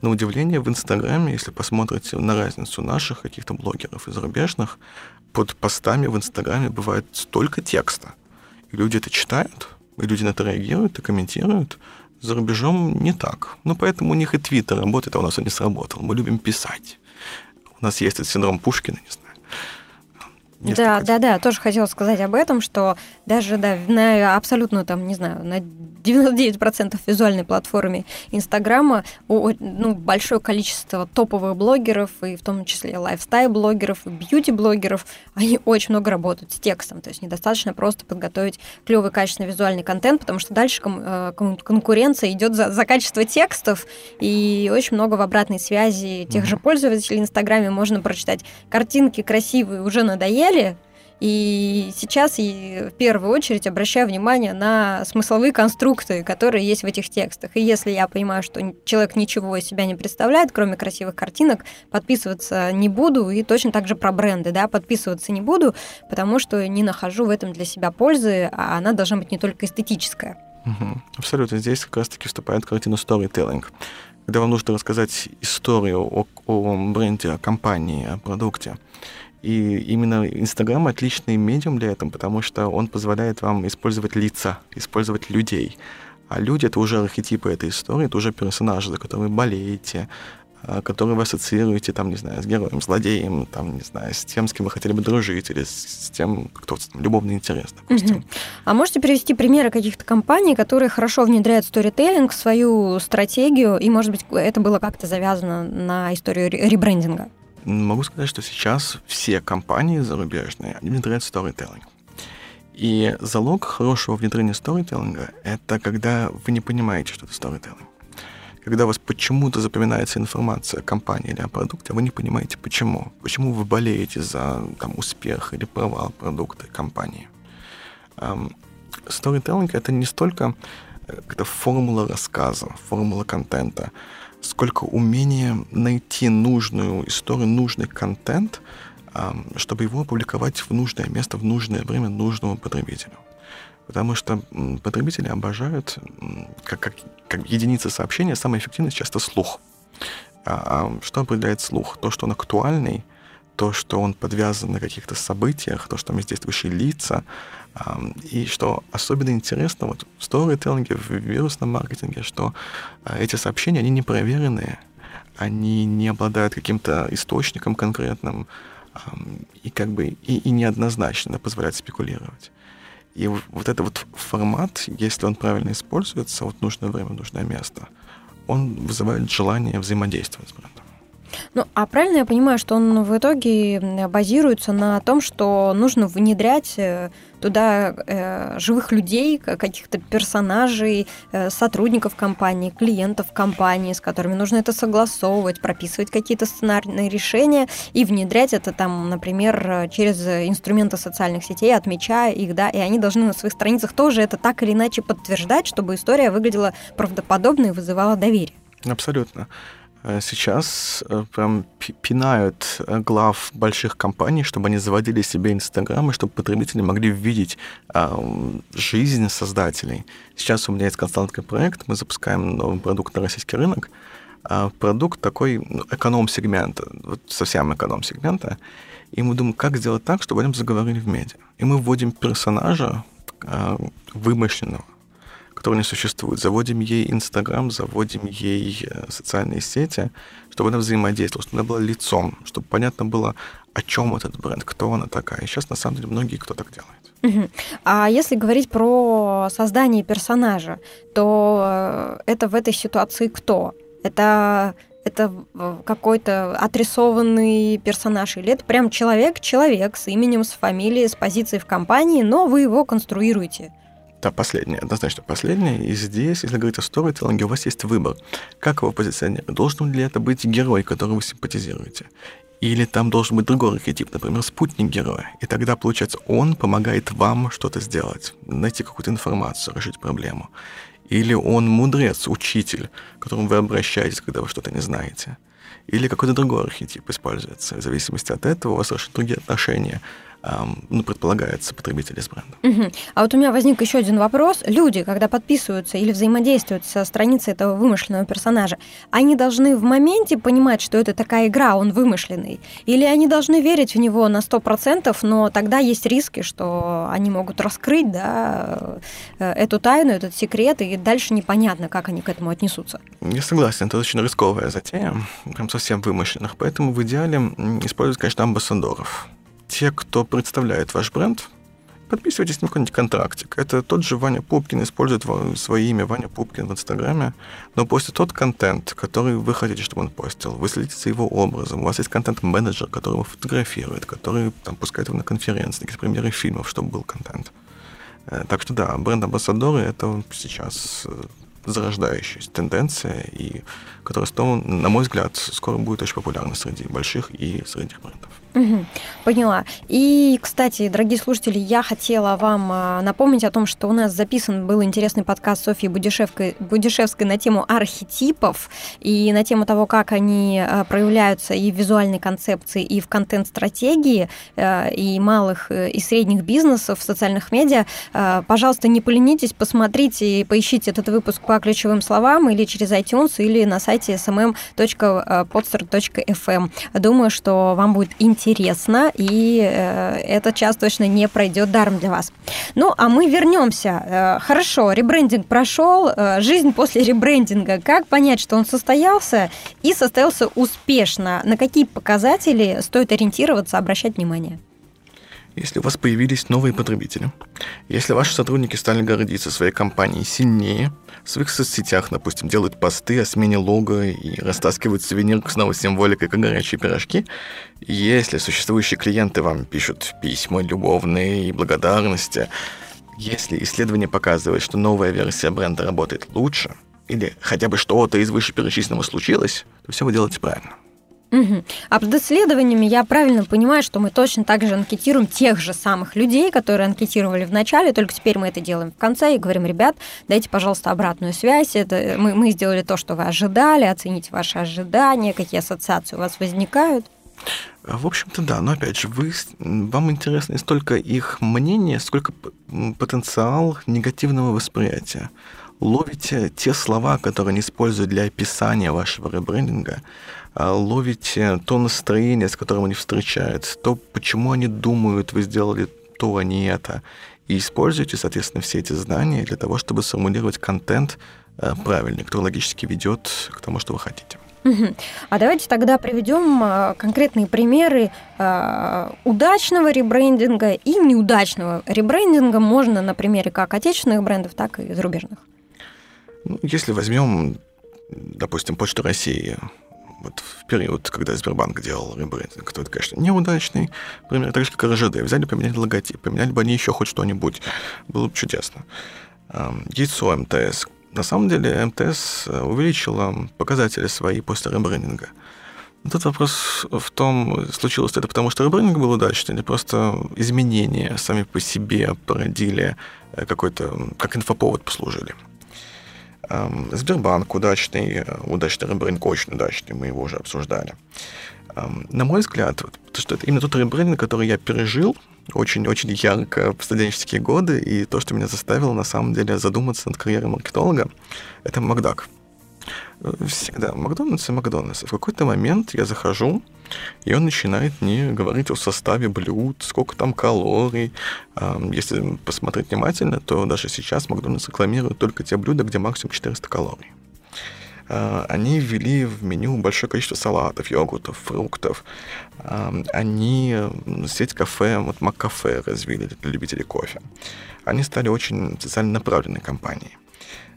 На удивление, в Инстаграме, если посмотрите на разницу наших каких-то блогеров и зарубежных, под постами в Инстаграме бывает столько текста. И люди это читают, и люди на это реагируют и комментируют. За рубежом не так. Ну, поэтому у них и Твиттер работает, а у нас он не сработал. Мы любим писать. У нас есть этот синдром Пушкина, не знаю. Да, да, да, тоже хотела сказать об этом, что даже да, на абсолютно там, не знаю, на 99% визуальной платформе Инстаграма ну, большое количество топовых блогеров, и в том числе лайфстайл-блогеров, бьюти-блогеров, они очень много работают с текстом. То есть недостаточно просто подготовить клевый качественный визуальный контент, потому что дальше э, конкуренция идет за, за качество текстов, и очень много в обратной связи тех же пользователей в Инстаграме можно прочитать. Картинки красивые уже надоели, и сейчас я в первую очередь обращаю внимание на смысловые конструкты, которые есть в этих текстах. И если я понимаю, что человек ничего из себя не представляет, кроме красивых картинок, подписываться не буду. И точно так же про бренды, да, подписываться не буду, потому что не нахожу в этом для себя пользы, а она должна быть не только эстетическая. Угу. Абсолютно. Здесь как раз-таки вступает картина storytelling. Когда вам нужно рассказать историю о, о бренде, о компании, о продукте, и именно Инстаграм отличный медиум для этого, потому что он позволяет вам использовать лица, использовать людей. А люди — это уже архетипы этой истории, это уже персонажи, за которые болеете, а, которые вы ассоциируете, там, не знаю, с героем, злодеем, там, не знаю, с тем, с кем вы хотели бы дружить, или с тем, кто там, любовный интерес, допустим. Угу. А можете привести примеры каких-то компаний, которые хорошо внедряют сторителлинг в свою стратегию, и, может быть, это было как-то завязано на историю ребрендинга? Могу сказать, что сейчас все компании зарубежные, внедряют storytelling. И залог хорошего внедрения сторителлинга — это когда вы не понимаете, что это storytelling. Когда у вас почему-то запоминается информация о компании или о продукте, а вы не понимаете, почему. Почему вы болеете за там, успех или провал продукта компании. Storytelling — это не столько э, как формула рассказа, формула контента — сколько умения найти нужную историю, нужный контент, чтобы его опубликовать в нужное место, в нужное время нужному потребителю. Потому что потребители обожают, как, как, как единица сообщения, самая эффективная часто слух. А, а что определяет слух? То, что он актуальный, то, что он подвязан на каких-то событиях, то, что там есть действующие лица, и что особенно интересно вот в сторителлинге, в вирусном маркетинге, что а, эти сообщения, они не проверенные, они не обладают каким-то источником конкретным, и как бы и, и неоднозначно позволяют спекулировать. И вот этот вот формат, если он правильно используется, вот нужное время, нужное место, он вызывает желание взаимодействовать с брендом. Ну, а правильно я понимаю, что он в итоге базируется на том, что нужно внедрять э, туда э, живых людей, каких-то персонажей, э, сотрудников компании, клиентов компании, с которыми нужно это согласовывать, прописывать какие-то сценарные решения и внедрять это там, например, через инструменты социальных сетей, отмечая их, да, и они должны на своих страницах тоже это так или иначе подтверждать, чтобы история выглядела правдоподобно и вызывала доверие. Абсолютно. Э, сейчас э, прям пинают э, глав больших компаний, чтобы они заводили себе Инстаграм, и чтобы потребители могли видеть жизнь создателей. Сейчас у меня есть константный проект, мы запускаем новый продукт на российский рынок. А продукт такой ну, эконом-сегмента, вот совсем эконом-сегмента. И мы думаем, как сделать так, чтобы о нем заговорили в медиа. И мы вводим персонажа вымышленного, которая не существует. Заводим ей Инстаграм, заводим ей э, социальные сети, чтобы она взаимодействовала, чтобы она была лицом, чтобы понятно было, о чем этот бренд, кто она такая. И сейчас, на самом деле, многие кто так делает. А если говорить про создание персонажа, то э, это в этой ситуации кто? Это это какой-то отрисованный персонаж, или это прям человек-человек с именем, с фамилией, с позицией в компании, но вы его конструируете? Да, последнее, однозначно последнее. И здесь, если говорить о сторителлинге, у вас есть выбор. Как его позиционировать? Должен ли это быть герой, которого вы симпатизируете? Или там должен быть другой архетип, например, спутник героя. И тогда, получается, он помогает вам что-то сделать, найти какую-то информацию, решить проблему. Или он мудрец, учитель, к которому вы обращаетесь, когда вы что-то не знаете. Или какой-то другой архетип используется. В зависимости от этого у вас совершенно другие отношения ну, предполагается потребители с брендом. Угу. А вот у меня возник еще один вопрос. Люди, когда подписываются или взаимодействуют со страницей этого вымышленного персонажа, они должны в моменте понимать, что это такая игра, он вымышленный? Или они должны верить в него на 100%, но тогда есть риски, что они могут раскрыть да, э, эту тайну, этот секрет, и дальше непонятно, как они к этому отнесутся? Я согласен, это очень рисковая затея, прям совсем вымышленных. Поэтому в идеале использовать, конечно, амбассадоров те, кто представляет ваш бренд, подписывайтесь на какой-нибудь контрактик. Это тот же Ваня Пупкин использует свое имя Ваня Пупкин в Инстаграме, но постит тот контент, который вы хотите, чтобы он постил. Вы следите за его образом. У вас есть контент-менеджер, который его фотографирует, который там, пускает его на конференции, какие-то примеры фильмов, чтобы был контент. Э, так что да, бренд-амбассадоры — это сейчас э, зарождающаяся тенденция, и которая, на мой взгляд, скоро будет очень популярна среди больших и средних брендов. Угу, поняла. И, кстати, дорогие слушатели, я хотела вам а, напомнить о том, что у нас записан был интересный подкаст Софьи Будишевской, на тему архетипов и на тему того, как они а, проявляются и в визуальной концепции, и в контент-стратегии, а, и малых, э, и средних бизнесов в социальных медиа. Пожалуйста, не поленитесь, посмотрите и поищите этот выпуск по ключевым словам или через iTunes, или на сайте smm.podster.fm. Думаю, что вам будет интересно, и э, этот час точно не пройдет даром для вас. Ну, а мы вернемся. Э, хорошо, ребрендинг прошел, э, жизнь после ребрендинга. Как понять, что он состоялся и состоялся успешно? На какие показатели стоит ориентироваться, обращать внимание? Если у вас появились новые потребители, если ваши сотрудники стали гордиться своей компанией сильнее, в своих соцсетях, допустим, делают посты о смене лого и растаскивают сувенир с новой символикой, как горячие пирожки, если существующие клиенты вам пишут письма любовные и благодарности, если исследование показывает, что новая версия бренда работает лучше, или хотя бы что-то из вышеперечисленного случилось, то все вы делаете правильно. Угу. А под исследованиями я правильно понимаю, что мы точно так же анкетируем тех же самых людей, которые анкетировали в начале, только теперь мы это делаем в конце и говорим, ребят, дайте, пожалуйста, обратную связь. Это, мы, мы сделали то, что вы ожидали, оцените ваши ожидания, какие ассоциации у вас возникают. В общем-то, да, но опять же, вы, вам интересно не столько их мнение, сколько потенциал негативного восприятия. Ловите те слова, которые они используют для описания вашего ребрендинга, а, ловите то настроение, с которым они встречаются, то, почему они думают, вы сделали то, а не это. И используйте, соответственно, все эти знания для того, чтобы сформулировать контент а, правильный, который логически ведет к тому, что вы хотите. А давайте тогда приведем а, конкретные примеры удачного ребрендинга и неудачного ребрендинга. Можно на примере как отечественных брендов, так и зарубежных. Ну, если возьмем, допустим, Почту России, вот в период, когда Сбербанк делал ребрендинг, то это, конечно, неудачный пример, так же, как РЖД. Взяли, поменяли логотип, поменяли бы они еще хоть что-нибудь, было бы чудесно. Яйцо МТС. На самом деле МТС э, увеличила показатели свои после ребрендинга. Тут вопрос в том, случилось это потому, что ребрендинг был удачный, или просто изменения сами по себе породили э, какой-то, как инфоповод послужили. Эм, Сбербанк удачный, э, удачный ребрендинг, очень удачный, мы его уже обсуждали. Эм, на мой взгляд, то, что это именно тот ребрендинг, который я пережил очень-очень ярко в студенческие годы, и то, что меня заставило на самом деле задуматься над карьерой маркетолога, это Макдак всегда Макдональдс и Макдональдс. В какой-то момент я захожу, и он начинает мне говорить о составе блюд, сколько там калорий. Если посмотреть внимательно, то даже сейчас Макдональдс рекламирует только те блюда, где максимум 400 калорий. А, они ввели в меню большое количество салатов, йогуртов, фруктов. Они сеть кафе, вот Маккафе развили для любителей кофе. Они стали очень социально направленной компанией.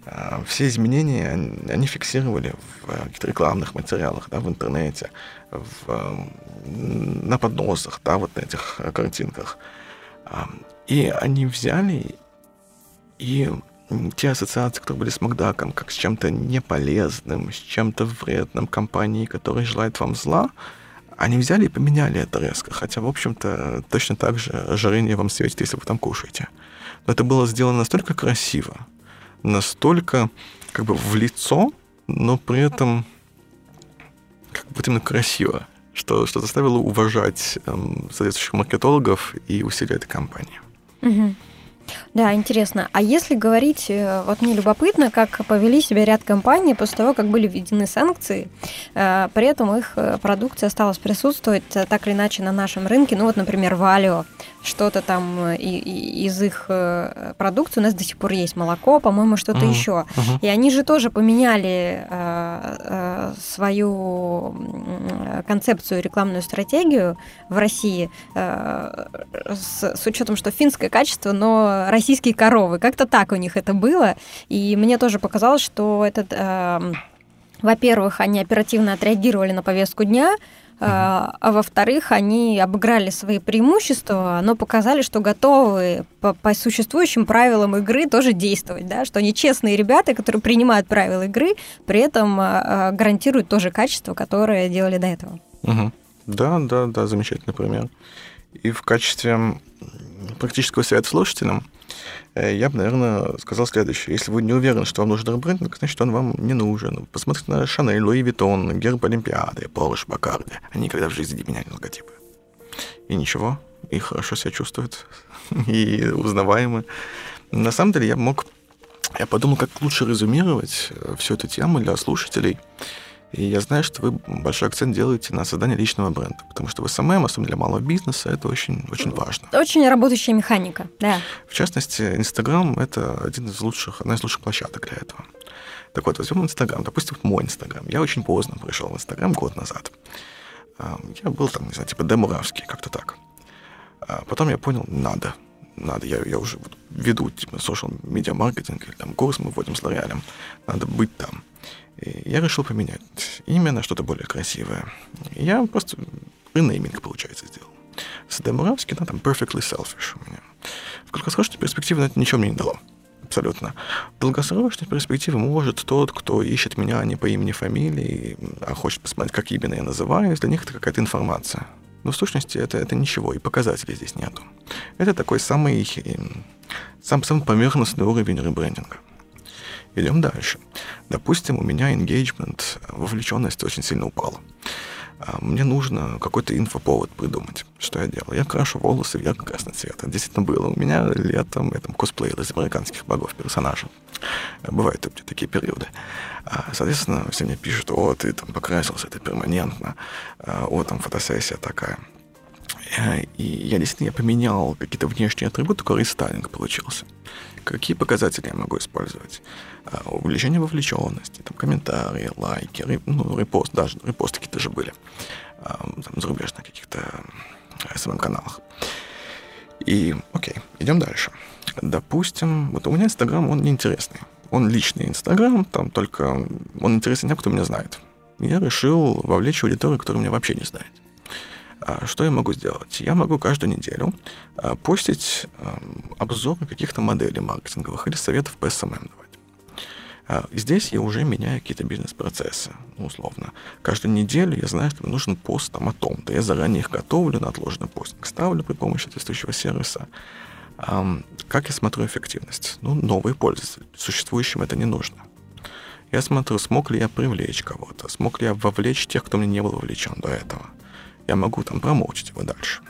А, все изменения они фиксировали в э, каких-то рекламных материалах, да, в интернете, в, на подносах, да, вот на этих э, картинках. И они взяли И те ассоциации, которые были с Макдаком, как с чем-то неполезным, с чем-то вредным компании, которая желает вам зла, они взяли и поменяли это резко. Хотя, в общем-то, точно так же ожирение вам светит, если вы там кушаете. Но это было сделано настолько красиво, настолько как бы в лицо, но при этом как бы именно красиво, что, что заставило уважать эм, соответствующих маркетологов и усилия этой компании. Угу. Да, интересно. А если говорить, э, вот мне любопытно, как повели себя ряд компаний после того, как были введены санкции, э, при этом их э, продукция осталась присутствовать так или иначе на нашем рынке. Ну вот, например, Валио, что-то там из их продукции у нас до сих пор есть молоко, по-моему, что-то uh-huh. еще. Uh-huh. И они же тоже поменяли свою концепцию, рекламную стратегию в России с, с учетом, что финское качество, но российские коровы. Как-то так у них это было. И мне тоже показалось, что этот... Э, во-первых, они оперативно отреагировали на повестку дня, а, а во-вторых, они обыграли свои преимущества, но показали, что готовы по, по существующим правилам игры тоже действовать, да, что они честные ребята, которые принимают правила игры, при этом а, а, гарантируют то же качество, которое делали до этого. Угу. Да, да, да, замечательный пример. И в качестве практического совета слушателям Э, я бы, наверное, сказал следующее. Если вы не уверены, что вам нужен ребрендинг, значит, он вам не нужен. Посмотрите на Chanel, Louis Vuitton, Герб Олимпиады, Porsche, Bacardi. Они никогда в жизни не меняли логотипы. И ничего, и хорошо себя чувствуют, и узнаваемы. На самом деле я мог... Я подумал, как лучше резюмировать э, всю эту тему для слушателей – и я знаю, что вы большой акцент делаете на создание личного бренда, потому что в SMM, особенно для малого бизнеса, это очень, очень важно. Очень работающая механика, да. В частности, Инстаграм — это один из лучших, одна из лучших площадок для этого. Так вот, возьмем Инстаграм. Допустим, мой Инстаграм. Я очень поздно пришел в Инстаграм, год назад. Я был там, не знаю, типа Демуравский, как-то так. А потом я понял, надо. Надо, я, я уже веду типа social медиа маркетинг или там курс мы вводим с Лореалем. Надо быть там. Я решил поменять имя на что-то более красивое. Я просто ренейминг, получается, сделал. С Демуравски, да, там Perfectly Selfish у меня. В краткосрочной перспективе это ничего мне не дало. Абсолютно. В долгосрочной перспективе может тот, кто ищет меня не по имени, фамилии, а хочет посмотреть, как именно я называюсь, для них это какая-то информация. Но в сущности это, это ничего, и показателей здесь нету. Это такой самый, сам, самый поверхностный уровень ребрендинга. Идем дальше. Допустим, у меня engagement, вовлеченность очень сильно упала. А, мне нужно какой-то инфоповод придумать. Что я делал? Я крашу волосы в ярко-красный цвет. Это действительно было. У меня летом я там косплеил из американских богов персонажей. Бывают такие периоды. А, соответственно, все мне пишут, о, ты там покрасился, это перманентно. А, о, там фотосессия такая. И я действительно я поменял какие-то внешние атрибуты, такой рестайлинг получился. Какие показатели я могу использовать? А, увеличение вовлеченности, там, комментарии, лайки, ну, репост, даже репосты какие-то же были а, там, зарубежных каких-то SMM-каналах. И, окей, идем дальше. Допустим, вот у меня Инстаграм, он неинтересный. Он личный Инстаграм, там только он интересен тем, кто меня знает. Я решил вовлечь аудиторию, которая меня вообще не знает. А что я могу сделать? Я могу каждую неделю а, постить обзоры каких-то моделей маркетинговых или советов по SMM давать. А, здесь я уже меняю какие-то бизнес-процессы, ну, условно. Каждую неделю я знаю, что мне нужен пост там о том-то. Я заранее их готовлю на отложенный постинг, ставлю при помощи соответствующего сервиса. Как я смотрю эффективность? Ну, новые пользователи. Существующим это не нужно. Я смотрю, смог ли я привлечь кого-то, смог ли я вовлечь тех, кто мне не был вовлечен до этого я могу там промоучить его дальше.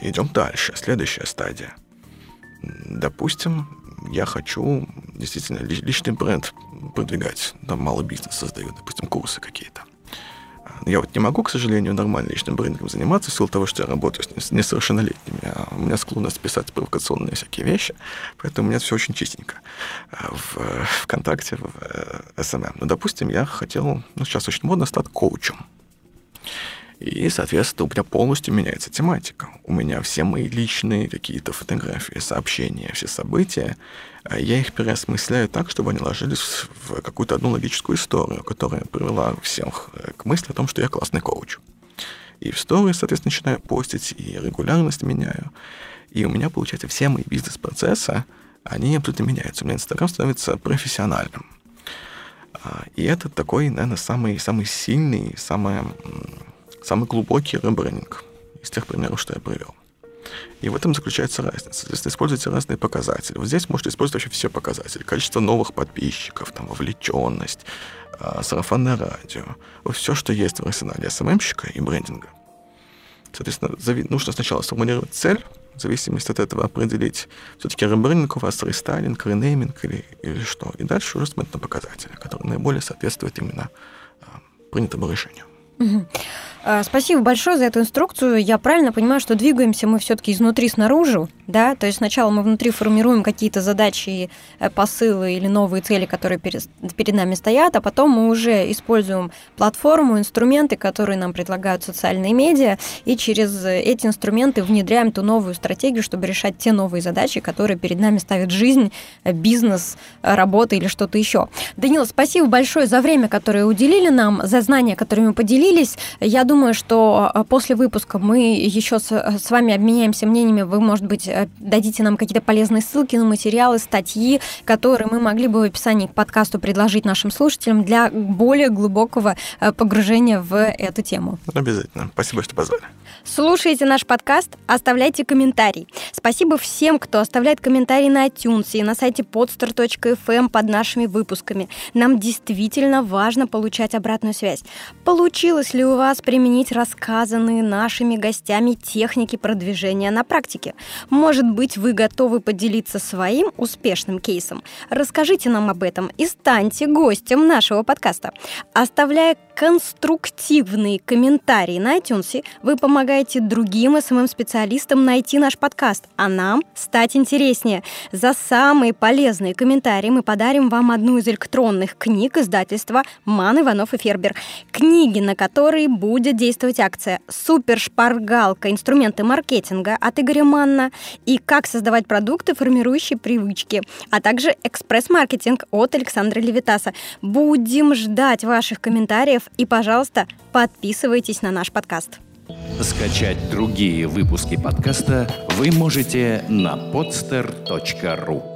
Идем дальше. Следующая стадия. Допустим, я хочу действительно личный бренд продвигать, там малый бизнес создаю, допустим, курсы какие-то. Я вот не могу, к сожалению, нормально личным брендингом заниматься в силу того, что я работаю с несовершеннолетними. А у меня склонность писать провокационные всякие вещи, поэтому у меня все очень чистенько а, в ВКонтакте, в SMM. Э, Но, допустим, я хотел, ну, сейчас очень модно стать коучем. И, соответственно, у меня полностью меняется тематика. У меня все мои личные какие-то фотографии, сообщения, все события, а я их переосмысляю так, чтобы они ложились в какую-то одну логическую историю, которая привела всех э, к мысли о том, что я классный коуч. И в сторис, соответственно, начинаю постить, и регулярность меняю. И у меня, получается, все мои бизнес-процессы, они абсолютно меняются. У меня Инстаграм становится профессиональным. А, и это такой, наверное, самый, самый сильный, самый, самый глубокий ребрендинг из тех примеров, что я привел. И в этом заключается разница. Если используете разные показатели, вот здесь можете использовать вообще все показатели. Количество новых подписчиков, там, вовлеченность, э, сарафанное радио. Вот все, что есть в арсенале СММщика и брендинга. Соответственно, нужно сначала сформулировать цель, в зависимости от этого определить, все-таки ребрендинг у вас, рестайлинг, ренейминг или, или что. И дальше уже смотреть на показатели, которые наиболее соответствуют именно э, принятому решению. Угу. Спасибо большое за эту инструкцию. Я правильно понимаю, что двигаемся мы все-таки изнутри снаружи, да? То есть сначала мы внутри формируем какие-то задачи, э, посылы или новые цели, которые перед, нами стоят, а потом мы уже используем платформу, инструменты, которые нам предлагают социальные медиа, и через эти инструменты внедряем ту новую стратегию, чтобы решать те новые задачи, которые перед нами ставит жизнь, э, бизнес, работа или что-то еще. Данила, спасибо большое за время, которое уделили нам, за знания, которыми поделились. Я думаю, думаю, что э, после выпуска мы еще с, э, с вами обменяемся мнениями. Вы, может быть, э, дадите нам какие-то полезные ссылки на материалы, статьи, которые мы могли бы в описании к подкасту предложить нашим слушателям для более глубокого погружения в эту тему. Обязательно. Спасибо, что позвали. Слушайте наш подкаст, оставляйте комментарий. Спасибо всем, кто оставляет комментарии на iTunes и на сайте podstar.fm под нашими выпусками. Нам действительно важно получать обратную связь. Получилось ли у вас применить рассказанные нашими гостями техники продвижения на практике? Может быть, вы готовы поделиться своим успешным кейсом? Расскажите нам об этом и станьте гостем нашего подкаста. Оставляя конструктивные комментарии на iTunes, вы помогаете другим СММ-специалистам найти наш подкаст, а нам стать интереснее. За самые полезные комментарии мы подарим вам одну из электронных книг издательства «Ман, Иванов и Фербер». Книги, на которые будет действовать акция «Супер шпаргалка. Инструменты маркетинга» от Игоря Манна и «Как создавать продукты, формирующие привычки», а также «Экспресс-маркетинг» от Александра Левитаса. Будем ждать ваших комментариев и, пожалуйста, подписывайтесь на наш подкаст. Скачать другие выпуски подкаста вы можете на podster.ru